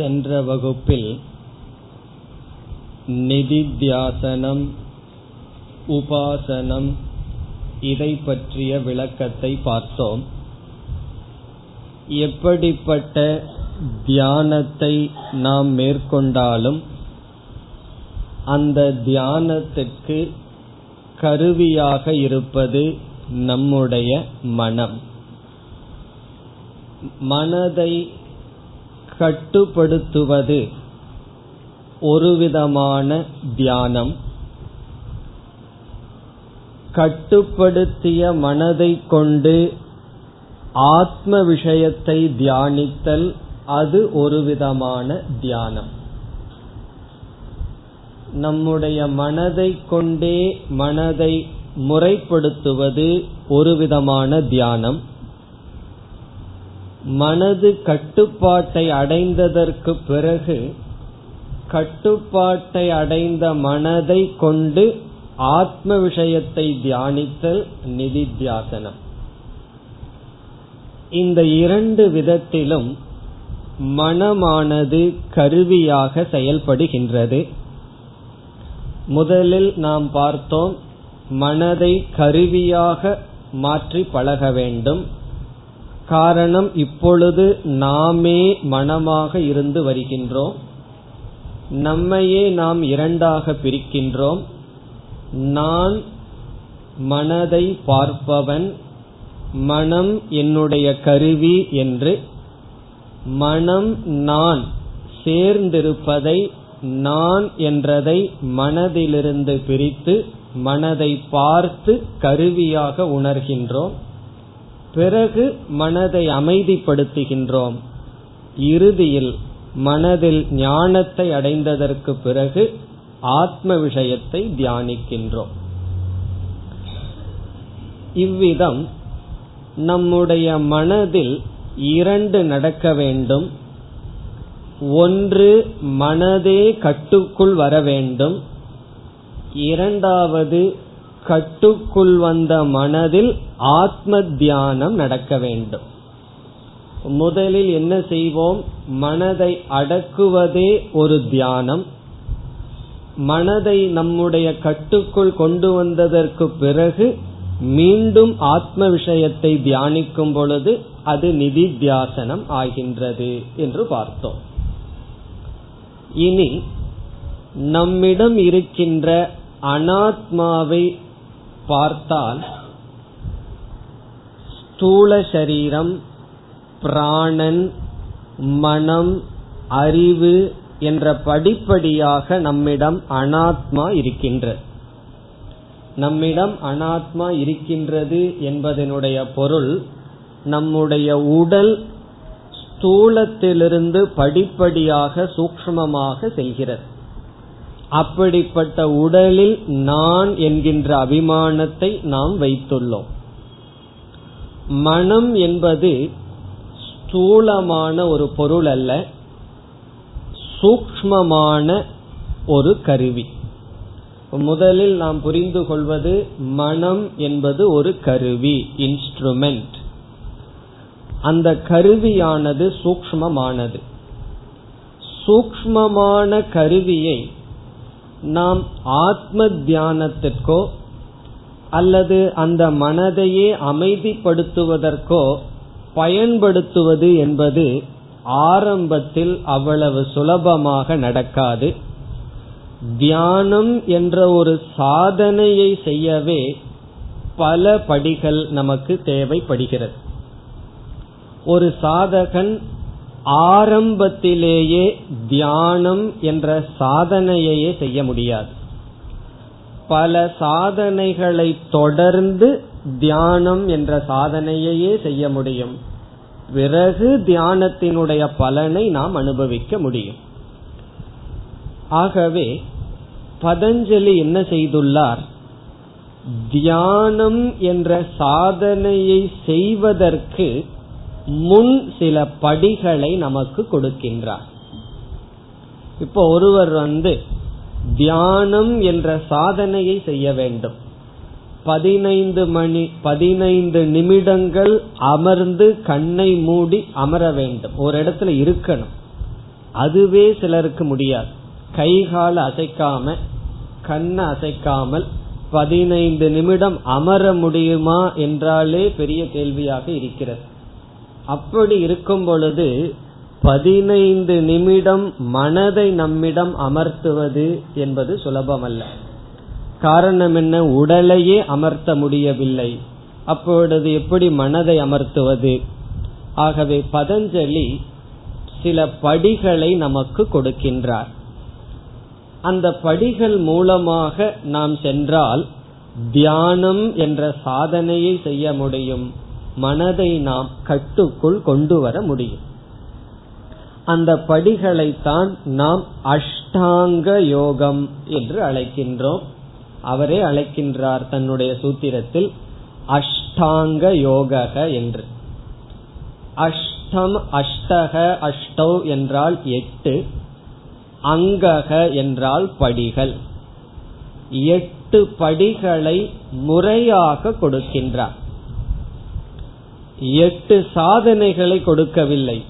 சென்ற வகுப்பில் நிதித்தியாசனம் உபாசனம் இதை பற்றிய விளக்கத்தை பார்த்தோம். எப்படிப்பட்ட தியானத்தை நாம் மேற்கொண்டாலும் அந்த தியானத்திற்கு கருவியாக இருப்பது நம்முடைய மனம். மனதை கட்டுப்படுத்துவது. ஒருவிதமான தியானம். கட்டுப்படுத்திய மனதை கொண்டு ஆத்ம விஷயத்தை தியானித்தல் அது ஒரு விதமான தியானம். நம்முடைய மனதை கொண்டே மனதை முறைப்படுத்துவது ஒரு விதமான தியானம். மனது கட்டுப்பாட்டை அடைந்ததற்கு பிறகு கட்டுப்பாட்டை அடைந்த மனதை கொண்டு ஆத்ம விஷயத்தை தியானித்தல் நிதித்தியாசனம் இந்த இரண்டு விதத்திலும் மனமானது கருவியாக செயல்படுகின்றது. முதலில் நாம் பார்த்தோம் மனதை கருவியாக மாற்றி பழக வேண்டும். காரணம் இப்பொழுது நாமே மனமாக இருந்து வருகின்றோம். நம்மையே நாம் இரண்டாக பிரிக்கின்றோம். நான் மனதை பார்ப்பவன் மனம் என்னுடைய கருவி என்று. மனம் நான் சேர்ந்திருப்பதை நான் என்றதை மனதிலிருந்து பிரித்து மனதை பார்த்து கருவியாக உணர்கின்றோம். பிறகு மனதை அமைதிப்படுத்துகின்றோம். இறுதியில் மனதில் ஞானத்தை அடைந்ததற்கு பிறகு ஆத்ம விஷயத்தை தியானிக்கின்றோம். இவ்விதம் நம்முடைய மனதில் இரண்டு நடக்க வேண்டும். ஒன்று மனதே கட்டுக்குள் வர வேண்டும். இரண்டாவது கட்டுக்குள் வந்த மனதில் ஆத்ம தியானம் நடக்க வேண்டும். முதலில் என்ன செய்வோம்? மனதை அடக்குவதே ஒரு தியானம். மனதை நம்முடைய கட்டுக்குள் கொண்டு வந்ததற்கு பிறகு மீண்டும் ஆத்ம விஷயத்தை தியானிக்கும் பொழுது அது நிதித்தியாசனம் ஆகின்றது என்று பார்த்தோம். இனி நம்மிடம் இருக்கின்ற அனாத்மாவை பார்த்தால் ஸ்தூல சரீரம் பிராணன் மனம் அறிவு என்ற படிப்படியாக நம்மிடம் அனாத்மா இருக்கின்றது நம்மிடம் அனாத்மா இருக்கின்றது என்பதனுடைய பொருள் நம்முடைய உடல் ஸ்தூலத்திலிருந்து படிப்படியாக சூக்மமாக செல்கிறது. அப்படிப்பட்ட உடலில் நான் என்கின்ற அபிமானத்தை நாம் வைத்துள்ளோம். மனம் என்பது ஸ்தூலமான ஒரு பொருள் அல்ல சூக்மமான ஒரு கருவி. முதலில் நாம் புரிந்து கொள்வது மனம் என்பது ஒரு கருவி இன்ஸ்ட்ருமெண்ட் அந்த கருவியானது சூக்மமானது சூக்மமான கருவியை நாம் ஆத்ம தியானத்திற்கோ அல்லது அந்த மனதையே அமைதிப்படுத்துவதற்கோ பயன்படுத்துவது என்பது ஆரம்பத்தில் அவ்வளவு சுலபமாக நடக்காது. தியானம் என்ற ஒரு சாதனையை செய்யவே பல படிகள் நமக்கு தேவைப்படுகிறது. ஒரு சாதகன் ஆரம்பத்திலேயே தியானம் என்ற சாதனையையே செய்ய முடியாது. பல சாதனைகளை தொடர்ந்து தியானம் என்ற சாதனையையே செய்ய முடியும். பிறகு தியானத்தினுடைய பலனை நாம் அனுபவிக்க முடியும். ஆகவே பதஞ்சலி என்ன செய்துள்ளார்? தியானம் என்ற சாதனையை செய்வதற்கு முன் சில படிகளை நமக்கு கொடுக்கின்றார். இப்போ ஒருவர் வந்து தியானம் என்ற சாதனையை செய்ய வேண்டும். பதினைந்து மணி பதினைந்து நிமிடங்கள் அமர்ந்து கண்ணை மூடி அமர வேண்டும். ஒரு இடத்துல இருக்கணும். அதுவே சிலருக்கு முடியாது. கை கால அசைக்காம கண்ணை அசைக்காமல் பதினைந்து நிமிடம் அமர முடியுமா என்றாலே பெரிய கேள்வியாக இருக்கிறது. அப்படி இருக்கும் பொழுது பதினைந்து நிமிடம் மனதை நம்மிடம் அமர்த்துவது என்பது சுலபமல்ல. காரணம் என்ன? உடலையே அமர்த்த முடியவில்லை. அப்பொழுது எப்படி மனதை அமர்த்துவது? ஆகவே பதஞ்சலி சில படிகளை நமக்கு கொடுக்கின்றார். அந்த படிகள் மூலமாக நாம் சென்றால் தியானம் என்ற சாதனையை செய்ய முடியும். மனதை நாம் கட்டுக்குள் கொண்டு வர முடியும். அந்த படிகளைத்தான் நாம் அஷ்டாங்க யோகம் என்று அழைக்கின்றோம். அவரே அழைக்கின்றார் தன்னுடைய சூத்திரத்தில் அஷ்டாங்க யோக என்று. அஷ்டம் அஷ்டக அஷ்டௌ என்றால் எட்டு அங்கக என்றால் படிகள். எட்டு படிகளை முறையாக கொடுக்கின்றார். எட்டு சாதனைகளை கொடுக்கவில்லை.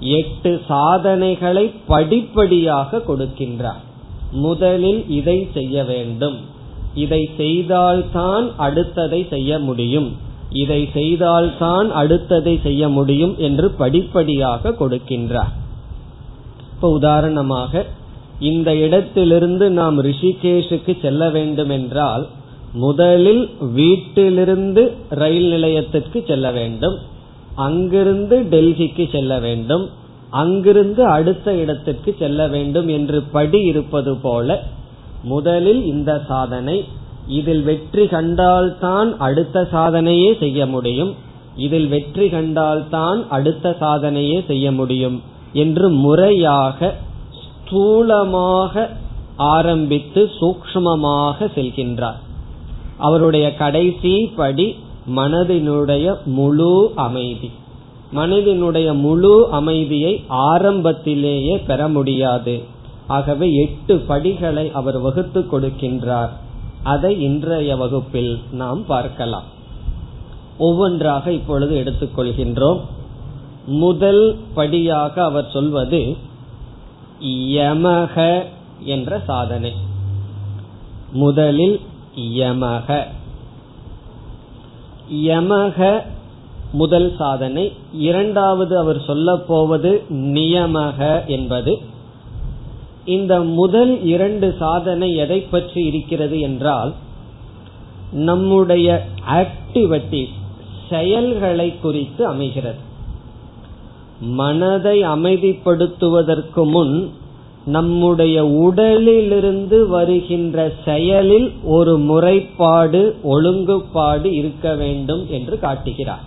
எட்டு சாதனைகளை படிப்படியாக கொடுக்கின்றார். முதலில் இதை செய்ய வேண்டும். இதை செய்தால்தான் அடுத்ததை செய்ய முடியும். இதை செய்தால்தான் அடுத்ததை செய்ய முடியும் என்று படிப்படியாக கொடுக்கின்றார். இப்ப உதாரணமாக இந்த இடத்திலிருந்து நாம் ரிஷிகேஷுக்கு செல்ல வேண்டும் என்றால் முதலில் வீட்டிலிருந்து ரயில் நிலையத்திற்கு செல்ல வேண்டும். அங்கிருந்து டெல்லிக்கு செல்ல வேண்டும். அங்கிருந்து அடுத்த இடத்திற்கு செல்ல வேண்டும் என்று படி இருப்பது போல முதலில் இந்த சாதனை இதில் வெற்றி கண்டால்தான் அடுத்த சாதனையே செய்ய முடியும். இதில் வெற்றி கண்டால்தான் அடுத்த சாதனையே செய்ய முடியும் என்று முறையாக ஸ்தூலமாக ஆரம்பித்து சூக்மமாக செல்கின்றார். அவருடைய கடைசி படி மனதினுடைய முழு அமைதி. மனதினுடைய முழு அமைதியை ஆரம்பத்திலேயே பெற முடியாது. ஆகவே எட்டு படிகளை அவர் வகுத்து கொடுக்கின்றார். அதை இன்றைய வகுப்பில் நாம் பார்க்கலாம். ஒவ்வொன்றாக இப்பொழுது எடுத்துக்கொள்கின்றோம். முதல் படியாக அவர் சொல்வது யமக என்ற சாதனை. முதலில் யமக யமக முதல் சாதனை. இரண்டாவது அவர் சொல்ல போவது நியமக என்பது. இந்த முதல் இரண்டு சாதனை எதை பற்றி இருக்கிறது என்றால் நம்முடைய ஆக்டிவிட்டிஸ் செயல்களை குறித்து அமைகிறது. மனதை அமைதிப்படுத்துவதற்கு முன் நம்முடைய உடலிலிருந்து வருகின்ற செயலில் ஒரு முறைப்பாடு ஒழுங்குபாடு இருக்க வேண்டும் என்று காட்டுகிறார்.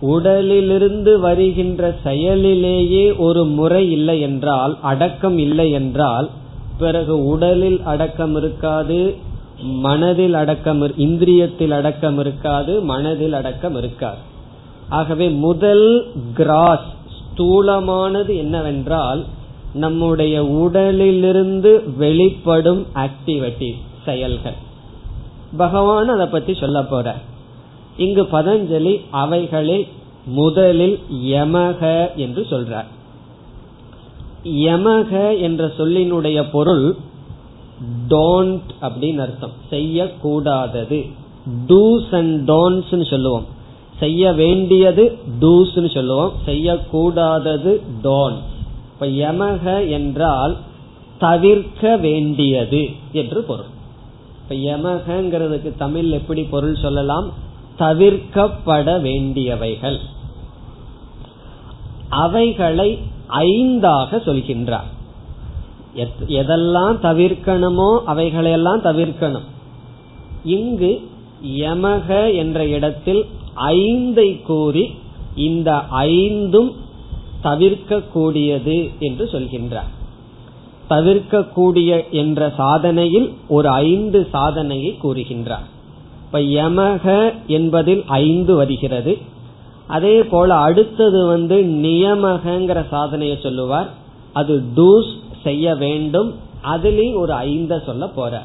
உடலிலிருந்து வருகின்ற செயலிலேயே ஒரு முறை இல்லை என்றால் அடக்கம் இல்லை என்றால் பிறகு உடலில் அடக்கம் இருக்காது மனதில் அடக்கம் இந்திரியத்தில் அடக்கம் இருக்காது மனதில் அடக்கம் இருக்காது. ஆகவே முதல் கிராஸ் ஸ்தூலமானது என்னவென்றால் நம்முடைய உடலிலிருந்து வெளிப்படும் ஆக்டிவிட்டி செயல்கள். பகவான் அதை பத்தி சொல்ல போற. இங்கு பதஞ்சலி அவைகளை முதலில் யமக என்று சொல்றார். யமக என்ற சொல்லினுடைய பொருள் டோன்ட் அப்படின்னு அர்த்தம். செய்யக்கூடாதது. டூஸ் அண்ட் டோன்ஸ் சொல்லுவோம். செய்ய வேண்டியது டூஸ் சொல்லுவோம். செய்யக்கூடாதது டோன் இப்ப யமக என்றால் தவிர்க்க வேண்டியது என்று பொருள். இப்ப யமகங்கிறதுக்கு தமிழ் எப்படி பொருள் சொல்லலாம்? தவிர்க்கப்பட வேண்டியவைகள். அவைகளை ஐந்தாக சொல்கின்றார். எதெல்லாம் தவிர்க்கணுமோ அவைகளையெல்லாம் தவிர்க்கணும். இங்கு யமக என்ற இடத்தில் ஐந்தை கூறி இந்த ஐந்தும் தவிர்க்கக்கூடியது என்று சொல்கின்றார். தவிர்க்கக்கூடிய என்ற சாதனையில் ஒரு ஐந்து சாதனையை கூறுகின்றார். இப்ப யமக என்பதில் ஐந்து வருகிறது. அதே போல அடுத்தது வந்து நியமகங்கிற சாதனையை சொல்லுவார். அது டூஸ் செய்ய வேண்டும். அதுலேயும் ஒரு ஐந்த சொல்ல போற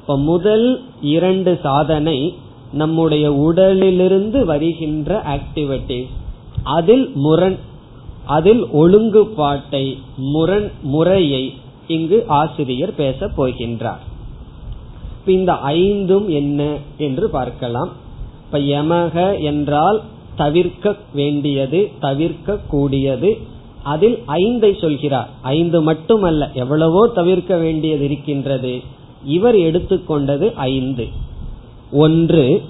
இப்ப முதல் இரண்டு சாதனை நம்முடைய உடலிலிருந்து வருகின்ற ஆக்டிவிட்டிஸ் அதில் முரண் அதில் ஒழுங்குபாட்டை முரண் முறையை இங்கு ஆசிரியர் பேச போகின்றார். இந்த ஐந்தும் என்ன என்று பார்க்கலாம். இப்ப யமக என்றால் தவிர்க்க வேண்டியது தவிர்க்க கூடியது அதில் ஐந்தை சொல்கிறார். ஐந்து மட்டுமல்ல எவ்வளவோ தவிர்க்க வேண்டியது இருக்கின்றது. இவர் எடுத்துக்கொண்டது ஐந்து. ஒன்று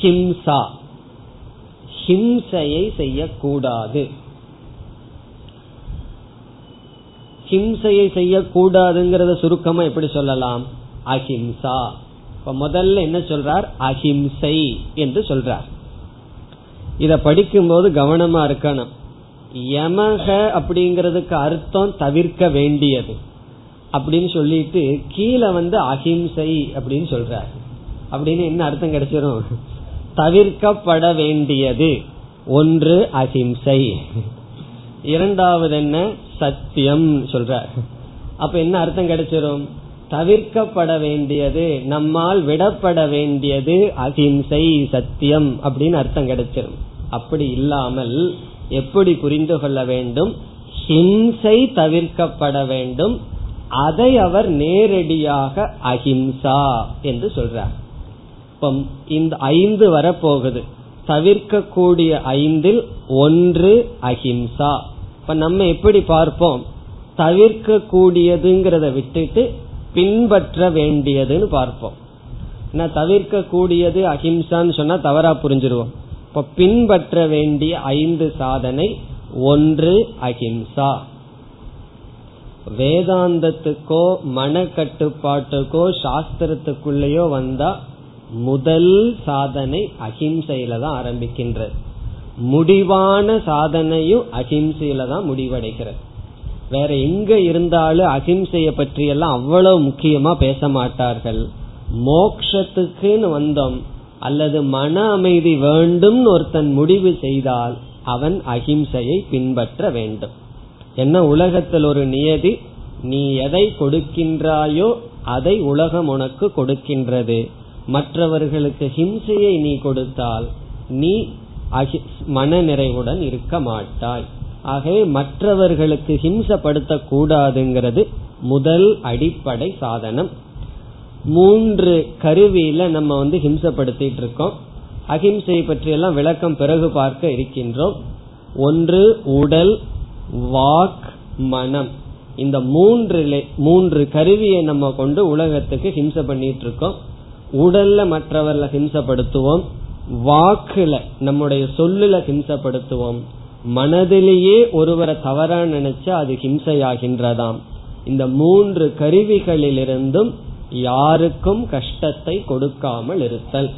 ஹிம்சா. ஹிம்சையை செய்யக்கூடாது. ஹிம்சையை செய்யக்கூடாதுங்கிறத சுருக்கமா எப்படி சொல்லலாம்? அஹிம்சா. இப்ப முதல்ல என்ன சொல்றார்? அஹிம்சை என்று சொல்றார். இத படிக்கும்போது கவனமா இருக்கணும். யமக அப்படிங்கிறதுக்கு அர்த்தம் தவிர்க்க வேண்டியது. அப்படின்னு சொல்லிட்டு கீழே வந்து அஹிம்சை அப்படின்னு சொல்றார். அப்படின்னு என்ன அர்த்தம் கிடைச்சிடும் தவிர்க்கப்பட வேண்டியது. ஒன்று அஹிம்சை. இரண்டாவது என்ன? சத்தியம் சொல்ற அப்ப என்ன அர்த்தம் கிடைச்சிரும்? தவிர்க்கப்பட வேண்டியது நம்மால் விடப்பட வேண்டியது அஹிம்சை சத்தியம் அப்படின்னு அர்த்தம் கிடைச்சிடும் அப்படி இல்லாமல் எப்படி புரிந்து கொள்ள வேண்டும்? ஹிம்சை தவிர்க்கப்பட வேண்டும். அதை அவர் நேரடியாக அஹிம்சா என்று சொல்றார். இப்ப இந்த ஐந்து வரப்போகுது. தவிர்க்கக்கூடிய ஐந்தில் ஒன்று அஹிம்சா இப்ப நம்ம எப்படி பார்ப்போம்? தவிர்க்க கூடியதுங்கிறத விட்டுட்டு பின்பற்ற வேண்டியதுன்னு பார்ப்போம். ஏன்னா தவிர்க்க கூடியது அஹிம்சான்னு சொன்னா தவறா புரிஞ்சிருவோம். இப்ப பின்பற்ற வேண்டிய ஐந்து சாதனை ஒன்று அஹிம்சா. வேதாந்தத்துக்கோ மன கட்டுப்பாட்டுக்கோ சாஸ்திரத்துக்குள்ளேயோ வந்தா முதல் சாதனை அஹிம்சையில தான் ஆரம்பிக்கின்றது. முடிவான சாதனையும் அஹிம்சையில தான் முடிவடைகிறது. வேற எங்க இருந்தாலும் அஹிம்சைய பற்றி எல்லாம் அவ்வளவு முக்கியமா பேச மாட்டார்கள். மோக்ஷத்துக்குன்னு வந்தோம் அல்லது மன அமைதி வேண்டும் ஒருத்தன் முடிவு செய்தால் அவன் அஹிம்சையை பின்பற்ற வேண்டும். என்ன உலகத்தில் ஒரு நியதி? நீ எதை கொடுக்கின்றாயோ அதை உலகம் உனக்கு கொடுக்கின்றது. மற்றவர்களுக்கு ஹிம்சையை நீ கொடுத்தால் நீ மன நிறைவுடன் இருக்க மாட்டாய். ஆகவே மற்றவர்களுக்கு ஹிம்சப்படுத்த கூடாதுங்கிறது முதல் அடிப்படை சாதனம். மூன்று கருவியில நம்ம வந்து ஹிம்சப்படுத்திட்டு இருக்கோம். அஹிம்சை பற்றியெல்லாம் விளக்கம் பிறகு பார்க்க இருக்கின்றோம். ஒன்று உடல் வாக் மனம். இந்த மூன்று மூன்று கருவியை நம்ம கொண்டு உலகத்துக்கு ஹிம்ச பண்ணிட்டு இருக்கோம். உடல்ல மற்றவர்களை ஹிம்சப்படுத்துவோம். வாக்குல நம்முடைய சொல்லுல ஹிம்சப்படுத்துவோம். மனதிலேயே ஒருவரை தவறா நினைச்சா அது ஹிம்சையாகின்றதாம். இந்த மூன்று கருவிகளிலிருந்தும் யாருக்கும் கஷ்டத்தை கொடுக்காமல் இருத்தல்.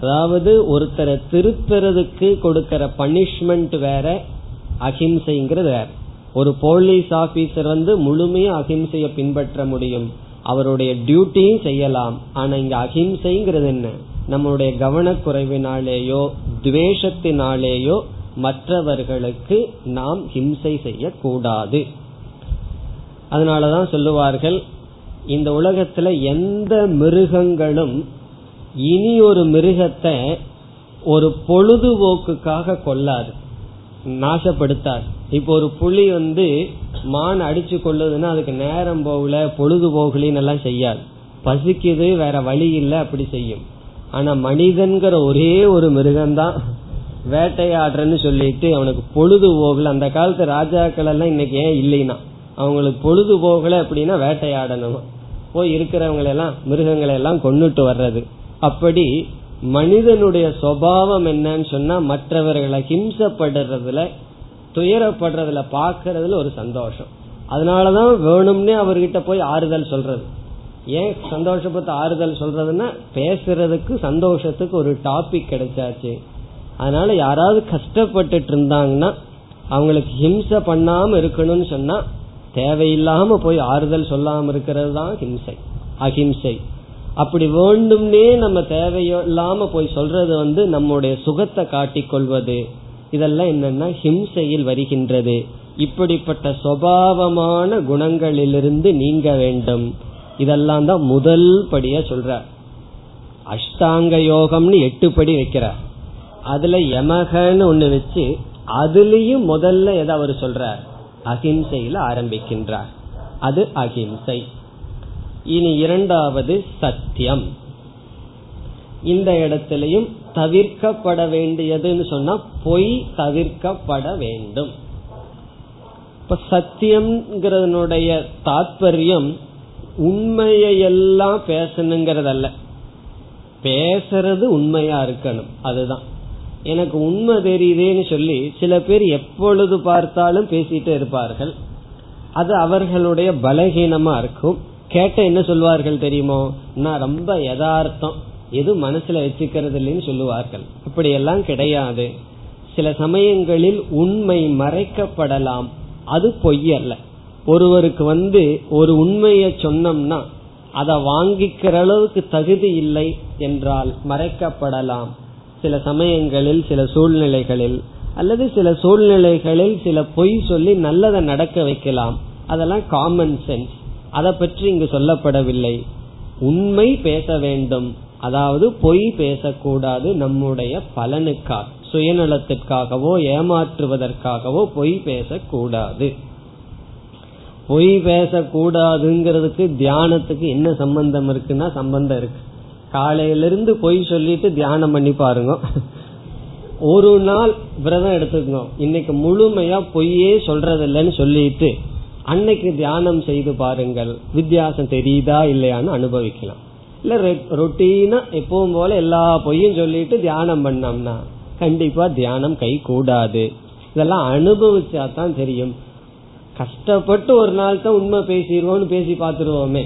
அதாவது ஒருத்தரை திருத்துறதுக்கு கொடுக்கிற பனிஷ்மெண்ட் வேற அஹிம்சைங்கிறது வேற. ஒரு போலீஸ் ஆபீசர் வந்து முழுமையா அஹிம்சையை பின்பற்ற முடியும். அவருடைய டியூட்டியும் செய்யலாம். ஆனா இங்க அஹிம்சைங்கிறது என்ன? நம்மளுடைய கவனக்குறைவினாலேயோ துவேஷத்தினாலேயோ மற்றவர்களுக்கு நாம் ஹிம்சை செய்யக்கூடாது. அதனாலதான் சொல்லுவார்கள் இந்த உலகத்துல எந்த மிருகங்களும் இனி ஒரு மிருகத்தை ஒரு பொழுதுபோக்குக்காக கொள்ளாது நாசப்படுத்தாது. இப்போ ஒரு புலி வந்து மான் அடிச்சு கொள்ளுதுன்னா அதுக்கு நேரம் போகல பொழுது போகலின்னு எல்லாம் செய்யாது. பசிக்குது வேற வழி இல்லை அப்படி செய்யும். ஆனா மனிதன்கிற ஒரே ஒரு மிருகம்தான். வேட்டையாடுறன்னு சொல்லிட்டு அவனுக்கு பொழுது போகல அந்த காலத்து ராஜாக்கள் எல்லாம் இன்னைக்கு ஏன் இல்லைன்னா? அவங்களுக்கு பொழுது போகல அப்படின்னா வேட்டையாடணும்? போய் இருக்கிறவங்களை எல்லாம் மிருகங்களை எல்லாம் கொண்டுட்டு வர்றது. அப்படி மனிதனுடைய சுவாவம் என்னன்னு சொன்னா மற்றவர்களை ஹிம்சப்படுறதுல துயரப்படுறதுல பாக்குறதுல ஒரு சந்தோஷம். அதனாலதான் வேணும்னே அவர்கிட்ட போய் ஆறுதல் சொல்றது. ஏன் சந்தோஷப்பட்டு ஆறுதல் சொல்றதுன்னா பேசுறதுக்கு சந்தோஷத்துக்கு ஒரு டாபிக் கிடைச்சாச்சு. அதனால யாராவது கஷ்டப்பட்டுட்டு இருந்தாங்கன்னா அவங்களுக்கு ஹிம்சை பண்ணாம இருக்கணும்னு சொன்னா தேவையில்லாம போய் ஆறுதல் சொல்லாம இருக்கிறது தான் ஹிம்சை அஹிம்சை. அப்படி வேண்டும்னே நம்ம தேவையில்லாம போய் சொல்றது வந்து நம்முடைய சுகத்தை காட்டிக்கொள்வது இதெல்லாம் என்னன்னா ஹிம்சையில் வருகின்றது. இப்படிப்பட்ட சுவாவமான குணங்களிலிருந்து நீங்க வேண்டும். இதெல்லாம் தான் முதல் படியா சொல்ற. அஷ்டாங்க யோகம்னு எட்டு படி வைக்கிறார் அதுல யமகன்னு ஒண்ணு வச்சு அதுலயும் முதல்ல எதை அவர் சொல்றார் அகிம்சையில ஆரம்பிக்கின்றார். அது அகிம்சை. இனி இரண்டாவது சத்தியம். இந்த இடத்திலையும் தவிர்க்கப்பட வேண்டியதுன்னு சொன்னா பொய் தவிர்க்கப்பட வேண்டும். இப்ப சத்தியம்ங்கிறதனுடைய தாற்பயம் உண்மையெல்லாம் பேசணுங்கிறதல்ல. பேசுறது உண்மையா இருக்கணும். அதுதான். எனக்கு உண்மை தெரியுதேன்னு சொல்லி சில பேர் எப்பொழுது பார்த்தாலும் பேசிட்டு இருப்பார்கள். அது அவர்களுடைய பலகீனமா இருக்கும். கேட்ட என்ன சொல்வார்கள் தெரியுமோ? நான் ரொம்ப யதார்த்தம். எது மனசுல வச்சுக்கிறது இல்லைன்னு சொல்லுவார்கள். அப்படியெல்லாம் கிடையாது. சில சமயங்களில் உண்மை மறைக்கப்படலாம். அது பொய் அல்ல ஒருவருக்கு வந்து ஒரு உண்மையை சொன்னோம்னா அதை வாங்கிக்கிற அளவுக்கு தகுதி இல்லை என்றால் மறைக்கப்படலாம். சில சமயங்களில் சில சூழ்நிலைகளில் அல்லது சில சூழ்நிலைகளில் சில பொய் சொல்லி நல்லதை நடக்க வைக்கலாம். அதெல்லாம் காமன் சென்ஸ் அதை பற்றி இங்கு சொல்லப்படவில்லை. உண்மை பேச வேண்டும். அதாவது பொய் பேசக்கூடாது. நம்முடைய பலனுக்காக சுயநலத்திற்காகவோ ஏமாற்றுவதற்காகவோ பொய் பேசக்கூடாது. பொய் பேசக்கூடாதுங்கிறதுக்கு தியானத்துக்கு என்ன சம்பந்தம் இருக்குன்னா சம்பந்தம் இருக்கு. காலையிலிருந்து பொய் சொல்லிட்டு தியானம் பண்ணி பாருங்க. ஒரு நாள் விரதம் எடுத்துக்கோ. இன்னைக்கு முழுமையா பொய்யே சொல்றதில்லைன்னு சொல்லிட்டு அன்னைக்கு தியானம் செய்து பாருங்கள். வித்தியாசம் தெரியுதா இல்லையான்னு அனுபவிக்கலாம். இல்ல ரொட்டீனா எப்பவும் போல எல்லா பொய்யும் சொல்லிட்டு தியானம் பண்ணோம்னா கண்டிப்பா தியானம் கை கூடாது. இதெல்லாம் அனுபவிச்சா தான் தெரியும். கஷ்டப்பட்டு ஒரு நாள் தான் உண்மை பேசிடுவோம்னு பேசி பார்த்துருவோமே.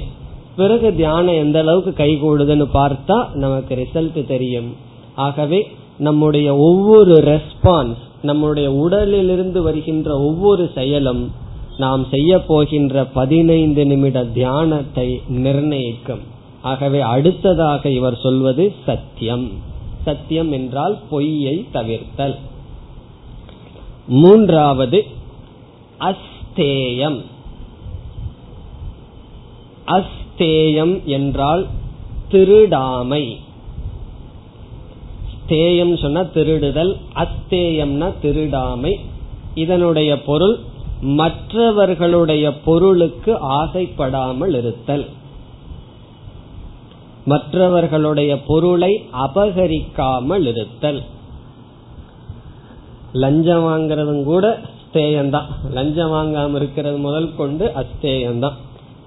பிறகு தியானம் எந்த அளவுக்கு கை கூடுதுன்னு பார்த்தா நமக்கு ரிசல்ட் தெரியும். ஆகவே நம்முடைய ஒவ்வொரு ரெஸ்பான்ஸ் நம்முடைய உடலிலிருந்து வருகின்ற ஒவ்வொரு செயலும் நாம் செய்ய போகின்ற பதினைந்து நிமிட தியானத்தை நிர்ணயிக்கும். ஆகவே அடுத்ததாக இவர் சொல்வது சத்தியம். சத்தியம் என்றால் பொய்யை தவிர்த்தல். மூன்றாவது அஸ் அஸ்தேயம். அஸ்தேயம் என்றால் திருடாமை. ஸ்தேயம் சொன்னா திருடுதல் அஸ்தேயம்னா திருடாமை. இதனுடைய பொருள் மற்றவர்களுடைய பொருளுக்கு ஆசைப்படாமல் இருத்தல். மற்றவர்களுடைய பொருளை அபகரிக்காமல் இருத்தல். லஞ்சம் வாங்கறதும் கூட அஸ்தேயம்தான் லஞ்சம் வாங்காம இருக்கிறது முதல் கொண்டு அஸ்தேயம்தான்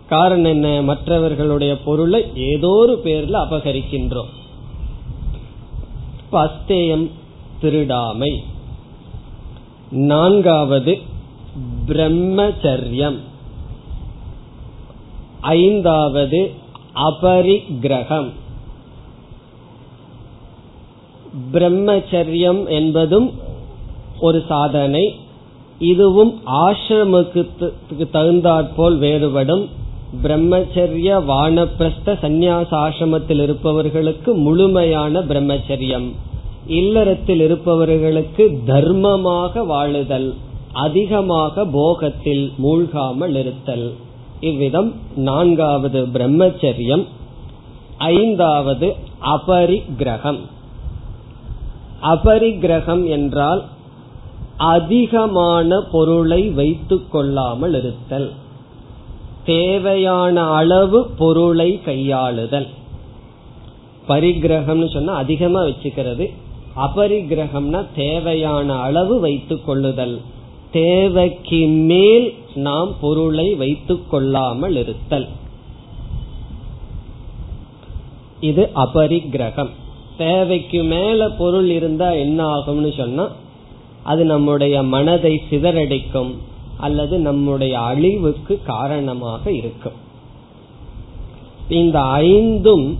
காரணம் என்ன? மற்றவர்களுடைய பொருளை ஏதோ ஒரு பேர்ல அபகரிக்கின்றோம். அஸ்தேயம் திருடாமை. நான்காவது பிரம்மச்சரியம். ஐந்தாவது அபரிக்கிரகம். பிரம்மச்சரியம் என்பதும் ஒரு சாதனை. இதுவும் ஆசிரமத்துக்கு தகுந்தாற்போல் வேறுபடும். பிரம்மச்சரிய வானப்பிரஸ்த சந்நியாச ஆசிரமத்தில் இருப்பவர்களுக்கு முழுமையான பிரம்மச்சரியம். இல்லறத்தில் இருப்பவர்களுக்கு தர்மமாக வாழுதல் அதிகமாக போகத்தில் மூழ்காமல் இருத்தல். இவ்விதம் நான்காவது பிரம்மச்சரியம். ஐந்தாவது அபரிக்கிரகம் அபரிக்கிரகம் என்றால் அதிகமான பொருளை வைத்துக் கொள்ளாமல் இருத்தல். தேவையான அளவு பொருளை கையாளுதல். பரிகிரகம்னு சொன்னா அதிகமா வச்சுக்கிறது. அபரிகிரகம்னா தேவையான அளவு வைத்துக் கொள்ளுதல். தேவைக்கு மேல் நாம் பொருளை வைத்துக் கொள்ளாமல் இருத்தல். இது அபரிகிரகம் தேவைக்கு மேல பொருள் இருந்தா என்ன ஆகும்னு சொன்னா அது நம்முடைய மனதை சிதறடிக்கும் அல்லது நம்முடைய அழிவுக்கு காரணமாக இருக்கும். இந்த ஐந்தும்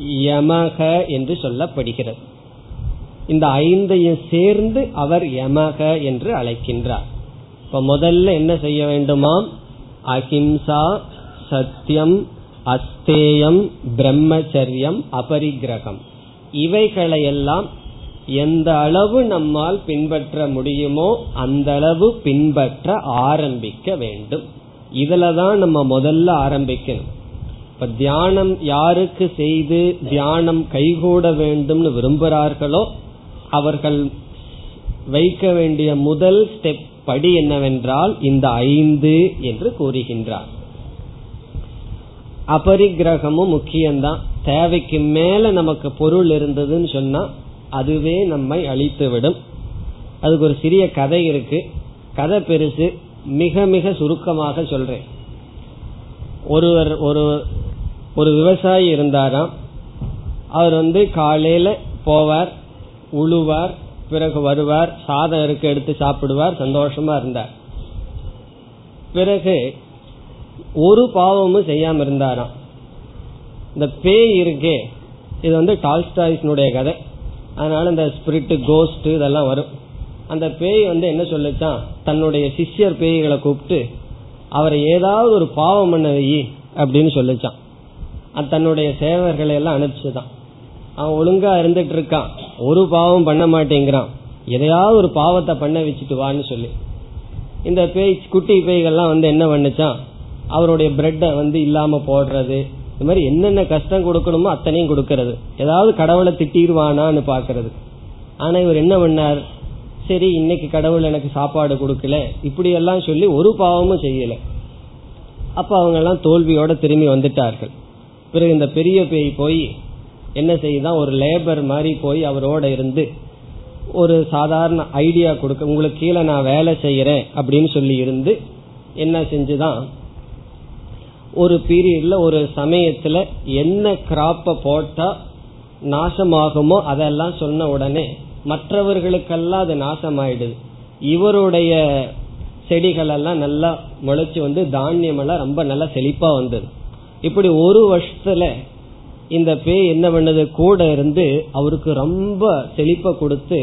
யமக என்று சொல்லப்படுகிறது. இந்த ஐந்தையும் சேர்ந்து அவர் யமக என்று அழைக்கின்றார். இப்ப முதல்ல என்ன செய்ய வேண்டுமாம்? அஹிம்சா சத்தியம் அஸ்தேயம் பிரம்மச்சரியம் அபரிகிரகம் இவைகளையெல்லாம் எந்த அளவு நம்மால் பின்பற்ற முடியுமோ அந்த அளவு பின்பற்ற ஆரம்பிக்க வேண்டும். இதுலதான் நம்ம முதல்ல ஆரம்பிக்கணும். இப்ப தியானம் யாருக்கு செய்து தியானம் கைகூட வேண்டும்னு விரும்புகிறார்களோ அவர்கள் வைக்க வேண்டிய முதல் ஸ்டெப் படி என்னவென்றால் இந்த ஐந்து என்று கூறுகின்றார். அபரிக்கிரகமும் முக்கியம்தான். தேவைக்கு மேல நமக்கு பொருள் இருந்ததுன்னு சொன்னா அதுவே நம்மை அழித்துவிடும். அதுக்கு ஒரு சிறிய கதை இருக்கு. கதை பெருசு மிக மிக சுருக்கமாக சொல்றேன். ஒருவர் ஒரு ஒரு விவசாயி இருந்தாராம். அவர் வந்து காலையில போவார் உழுவார் பிறகு வருவார் சாதம் இருக்க எடுத்து சாப்பிடுவார் சந்தோஷமா இருந்தார். பிறகு ஒரு பாவமும் செய்யாம இருந்தாராம். இந்த பேய் இருக்கே இது வந்து டால்ஸ்டாய்ஸ்னுடைய கதை. அதனால இந்த ஸ்பிரிட் கோஸ்ட் இதெல்லாம் வரும். அந்த பேய் வந்து என்ன சொல்லிச்சான் தன்னுடைய சிஷ்யர் பேய்களை கூப்பிட்டு அவரை ஏதாவது ஒரு பாவம் பண்ண வை அப்படின்னு சொல்லிச்சான் அது தன்னுடைய சேவர்களை எல்லாம் அனுப்பிச்சுதான். அவன் ஒழுங்கா இருந்துட்டு இருக்கான். ஒரு பாவம் பண்ண மாட்டேங்கிறான். எதையாவது ஒரு பாவத்தை பண்ண வச்சுட்டு வான்னு சொல்லி. இந்த பேய் குட்டி பேய்கள்லாம் வந்து என்ன பண்ணுச்சான் அவருடைய பிரெட்டை வந்து இல்லாம போடுறது இந்த மாதிரி என்னென்ன கஷ்டம் கொடுக்கணுமோ அத்தனையும் கொடுக்கறது. ஏதாவது கடவுளை திட்டிடுவானான்னு பாக்குறது ஆனா இவர் என்ன பண்ணார்? சரி இன்னைக்கு கடவுள் எனக்கு சாப்பாடு கொடுக்கல. இப்படி எல்லாம் சொல்லி ஒரு பாவமும் செய்யல. அப்ப அவங்க எல்லாம் தோல்வியோட திரும்பி வந்துட்டார்கள். பிறகு இந்த பெரிய பேய் போய் என்ன செய்யுதான் ஒரு லேபர் மாதிரி போய் அவரோட இருந்து ஒரு சாதாரண ஐடியா கொடுக்க உங்களுக்கு கீழே நான் வேலை செய்யறேன் அப்படின்னு சொல்லி இருந்து என்ன செஞ்சுதான்? ஒரு பீரியட்ல ஒரு சமயத்துல என்ன கிராப்ப போட்டா நாசமாகுமோ அதெல்லாம் சொன்ன உடனே மற்றவர்களுக்கெல்லாம் அது நாசமாயிடுது. இவருடைய செடிகள் எல்லாம் நல்லா முளைச்சு வந்து தானியம் எல்லாம் ரொம்ப நல்லா செழிப்பா வந்தது. இப்படி ஒரு வருஷத்துல இந்த பேய் என்ன பண்ணது? கூட இருந்து அவருக்கு ரொம்ப செழிப்ப கொடுத்து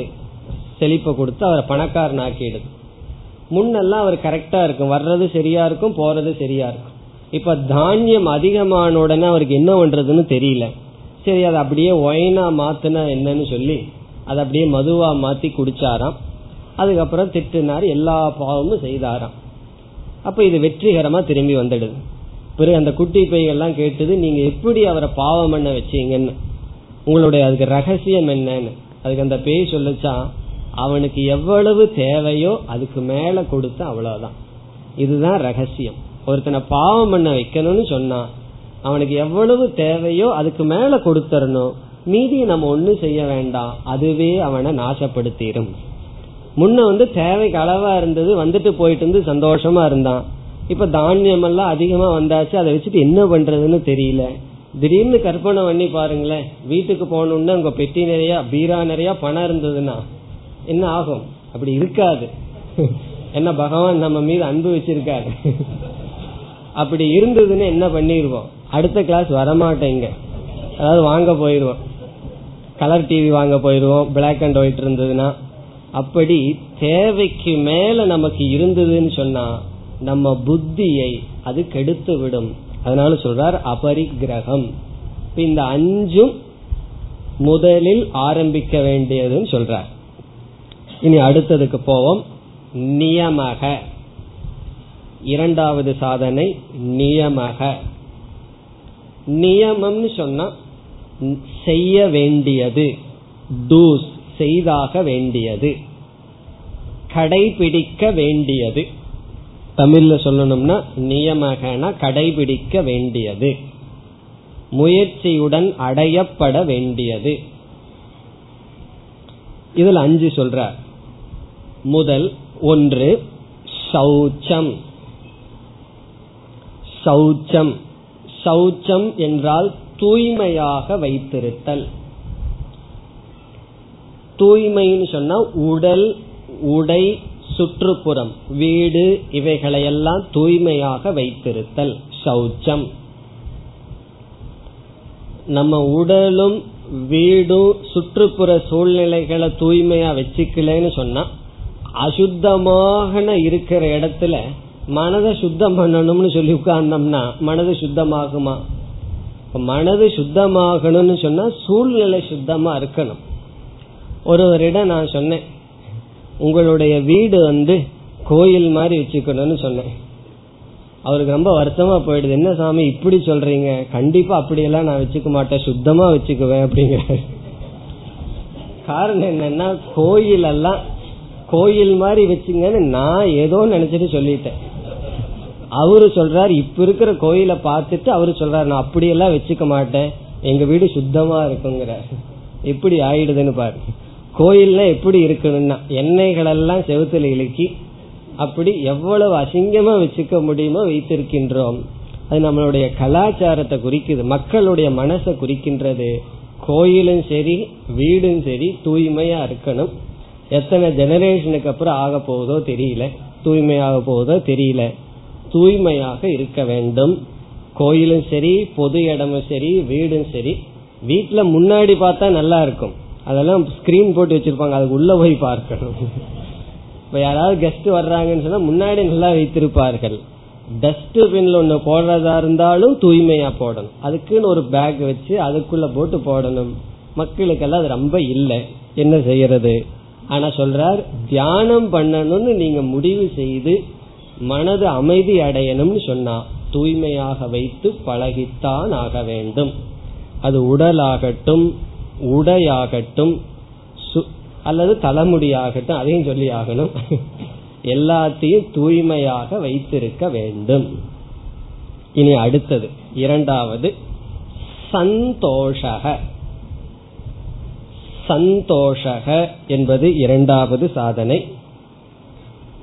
செழிப்ப கொடுத்து அவரை பணக்காரன் ஆக்கிடுது முன்னெல்லாம் அவர் கரெக்டா இருக்கும். வர்றது சரியா இருக்கும் போறது சரியா இருக்கும். இப்ப தானியம் அதிகமான உடனே அவருக்கு என்ன பண்றதுன்னு தெரியல. சரி அதை அப்படியே ஒயினா மாத்தினா என்னன்னு சொல்லி அதை அப்படியே மதுவா மாத்தி குடிச்சாராம். அதுக்கப்புறம் திட்டினார் எல்லா பாவமும் செய்தாராம். அப்ப இது வெற்றிகரமா திரும்பி வந்துடுது. பிறகு அந்த குட்டி பையெல்லாம் கேட்டது நீங்க எப்படி அவரை பாவம் பண்ண வச்சீங்கன்னு? உங்களுடைய அதுக்கு ரகசியம் என்னன்னு? அதுக்கு அந்த பேய் சொல்லிச்சா அவனுக்கு எவ்வளவு தேவையோ அதுக்கு மேல கொடுத்த அவ்வளவுதான். இதுதான் ரகசியம். ஒருத்தனை பாவம் பண்ண வைக்கணும்னு சொன்னா அவனுக்கு எவ்வளவு தேவையோ அதுக்கு மேல கொடுத்தரணும். மீதி நம்ம ஒண்ணு செய்ய வேண்டாம். அதுவே அவனை நாசப்படுத்திடும் முன்ன வந்து தேவைக்கு அளவா இருந்தது வந்துட்டு போயிட்டு இருந்து சந்தோஷமா இருந்தான். இப்ப தானியம் எல்லாம் அதிகமா வந்தாச்சு அதை வச்சுட்டு என்ன பண்றதுன்னு தெரியல. திடீர்னு கற்பனை பண்ணி பாருங்களேன். வீட்டுக்கு போகணும்னு உங்க பெட்டி நிறைய பீரா நிறைய பணம் இருந்ததுன்னா என்ன ஆகும்? அப்படி இருக்காது. என்ன பகவான் நம்ம மீது அன்பு வச்சிருக்காரு. அப்படி இருந்ததுன்னு என்ன பண்ணிடுவோம் அடுத்த கிளாஸ் வரமாட்டேங்க அதாவது வாங்க போயிருவோம். கலர் டிவி வாங்க போயிருவோம். பிளாக் அண்ட் ஒயிட் இருந்ததுன்னா அப்படி தேவைக்கு மேல நமக்கு இருந்ததுன்னு சொன்னா நம்ம புத்தியை அது கெடுத்து விடும். அதனால சொல்றார் அபரிக்கிரகம். இந்த அஞ்சும் முதலில் ஆரம்பிக்க வேண்டியதுன்னு சொல்றார். இனி அடுத்ததுக்கு போவோம். நியமக. இரண்டாவது சாதனை நியமக. நியமம்னு சொன்னா செய்ய வேண்டியது டூஸ் செய்தாக வேண்டியது கடைபிடிக்க வேண்டியது. தமிழ்ல சொல்லணும்னா நியமகன கடைபிடிக்க வேண்டியது. முயற்சியுடன் அடையப்பட வேண்டியது. இதில் அஞ்சு சொல்ற. முதல் ஒன்று சௌச்சம். சௌச்சம். சௌச்சம் என்றால் தூய்மையாக வைத்திருத்தல். தூய்மைன்னு சொன்னா உடல் உடை சுற்றுப்புறம் வீடு இவைகளையெல்லாம் தூய்மையாக வைத்திருத்தல். சௌச்சம். நம்ம உடலும் வீடும் சுற்றுப்புற சூழ்நிலைகளை தூய்மையா வச்சுக்கலன்னு சொன்னா அசுத்தமாக இருக்கிற இடத்துல மனதை சுத்தம் பண்ணணும்னு சொல்லி உட்கார்ந்தோம்னா மனது சுத்தமாகுமா? மனது சுத்தமாகணும்னு சொன்னா சூழ்நிலை சுத்தமா இருக்கணும். ஒருவரிடம் நான் சொன்னேன். உங்களுடைய வீடு வந்து கோயில் மாதிரி வச்சுக்கணும்னு சொன்னேன். அவருக்கு ரொம்ப வருத்தமா போயிடுது. என்ன சாமி இப்படி சொல்றீங்க? கண்டிப்பா அப்படியெல்லாம் நான் வச்சுக்க மாட்டேன். சுத்தமா வச்சுக்குவேன் அப்படிங்கிற காரணம் என்னன்னா கோயில் எல்லாம் கோயில் மாதிரி வச்சுங்கன்னு நான் ஏதோ நினைச்சிட்டு சொல்லிட்டேன். அவரு சொல்றாரு இப்ப இருக்கிற கோயிலை பார்த்துட்டு அவரு சொல்றாரு நான் அப்படியெல்லாம் வச்சுக்க மாட்டேன். எங்க வீடு சுத்தமா இருக்குங்கிற எப்படி ஆயிடுதுன்னு பாரு. கோயில்ல எப்படி இருக்கணும்னா எண்ணெய்கள் எல்லாம் செவுத்துல இழுக்கி அப்படி எவ்வளவு அசிங்கமா வச்சுக்க முடியுமோ வைத்திருக்கின்றோம். அது நம்மளுடைய கலாச்சாரத்தை குறிக்குது மக்களுடைய மனசை குறிக்கின்றது. கோயிலும் சரி வீடும் சரி தூய்மையா இருக்கணும். எத்தனை ஜெனரேஷனுக்கு அப்புறம் ஆக போகுதோ தெரியல. தூய்மையாக போகுதோ தெரியல. தூய்மையாக இருக்க வேண்டும். கோயிலும் சரி பொது இடமும் சரி வீடும் சரி. வீட்டுல முன்னாடி பார்த்தா நல்லா இருக்கும். அதெல்லாம் ஸ்கிரீன் போட்டு வச்சிருப்பாங்க. அதுக்கு உள்ள போய் பார்க்கணும். இப்ப யாராவது கெஸ்ட் வர்றாங்கன்னு சொன்னா முன்னாடி நல்லா வைத்திருப்பார்கள். டஸ்ட்பின்ல ஒண்ணு போடுறதா இருந்தாலும் தூய்மையா போடணும். அதுக்குன்னு ஒரு பேக் வச்சு அதுக்குள்ள போட்டு போடணும். மக்களுக்கெல்லாம் அது ரொம்ப இல்லை. என்ன செய்யறது? ஆனா சொல்றார் தியானம் பண்ணணும்னு நீங்க முடிவு செய்து மனது அமைதி அடையணும்னு சொன்னா தூய்மையாக வைத்து பழகித்தான் ஆக வேண்டும். அது உடலாகட்டும் உடையாகட்டும் அல்லது தலைமுடியாகட்டும் அதையும் சொல்லி ஆகணும். எல்லாத்தையும் தூய்மையாக வைத்திருக்க வேண்டும். இனி அடுத்தது இரண்டாவது சந்தோஷக. சந்தோஷக என்பது இரண்டாவது சாதனை.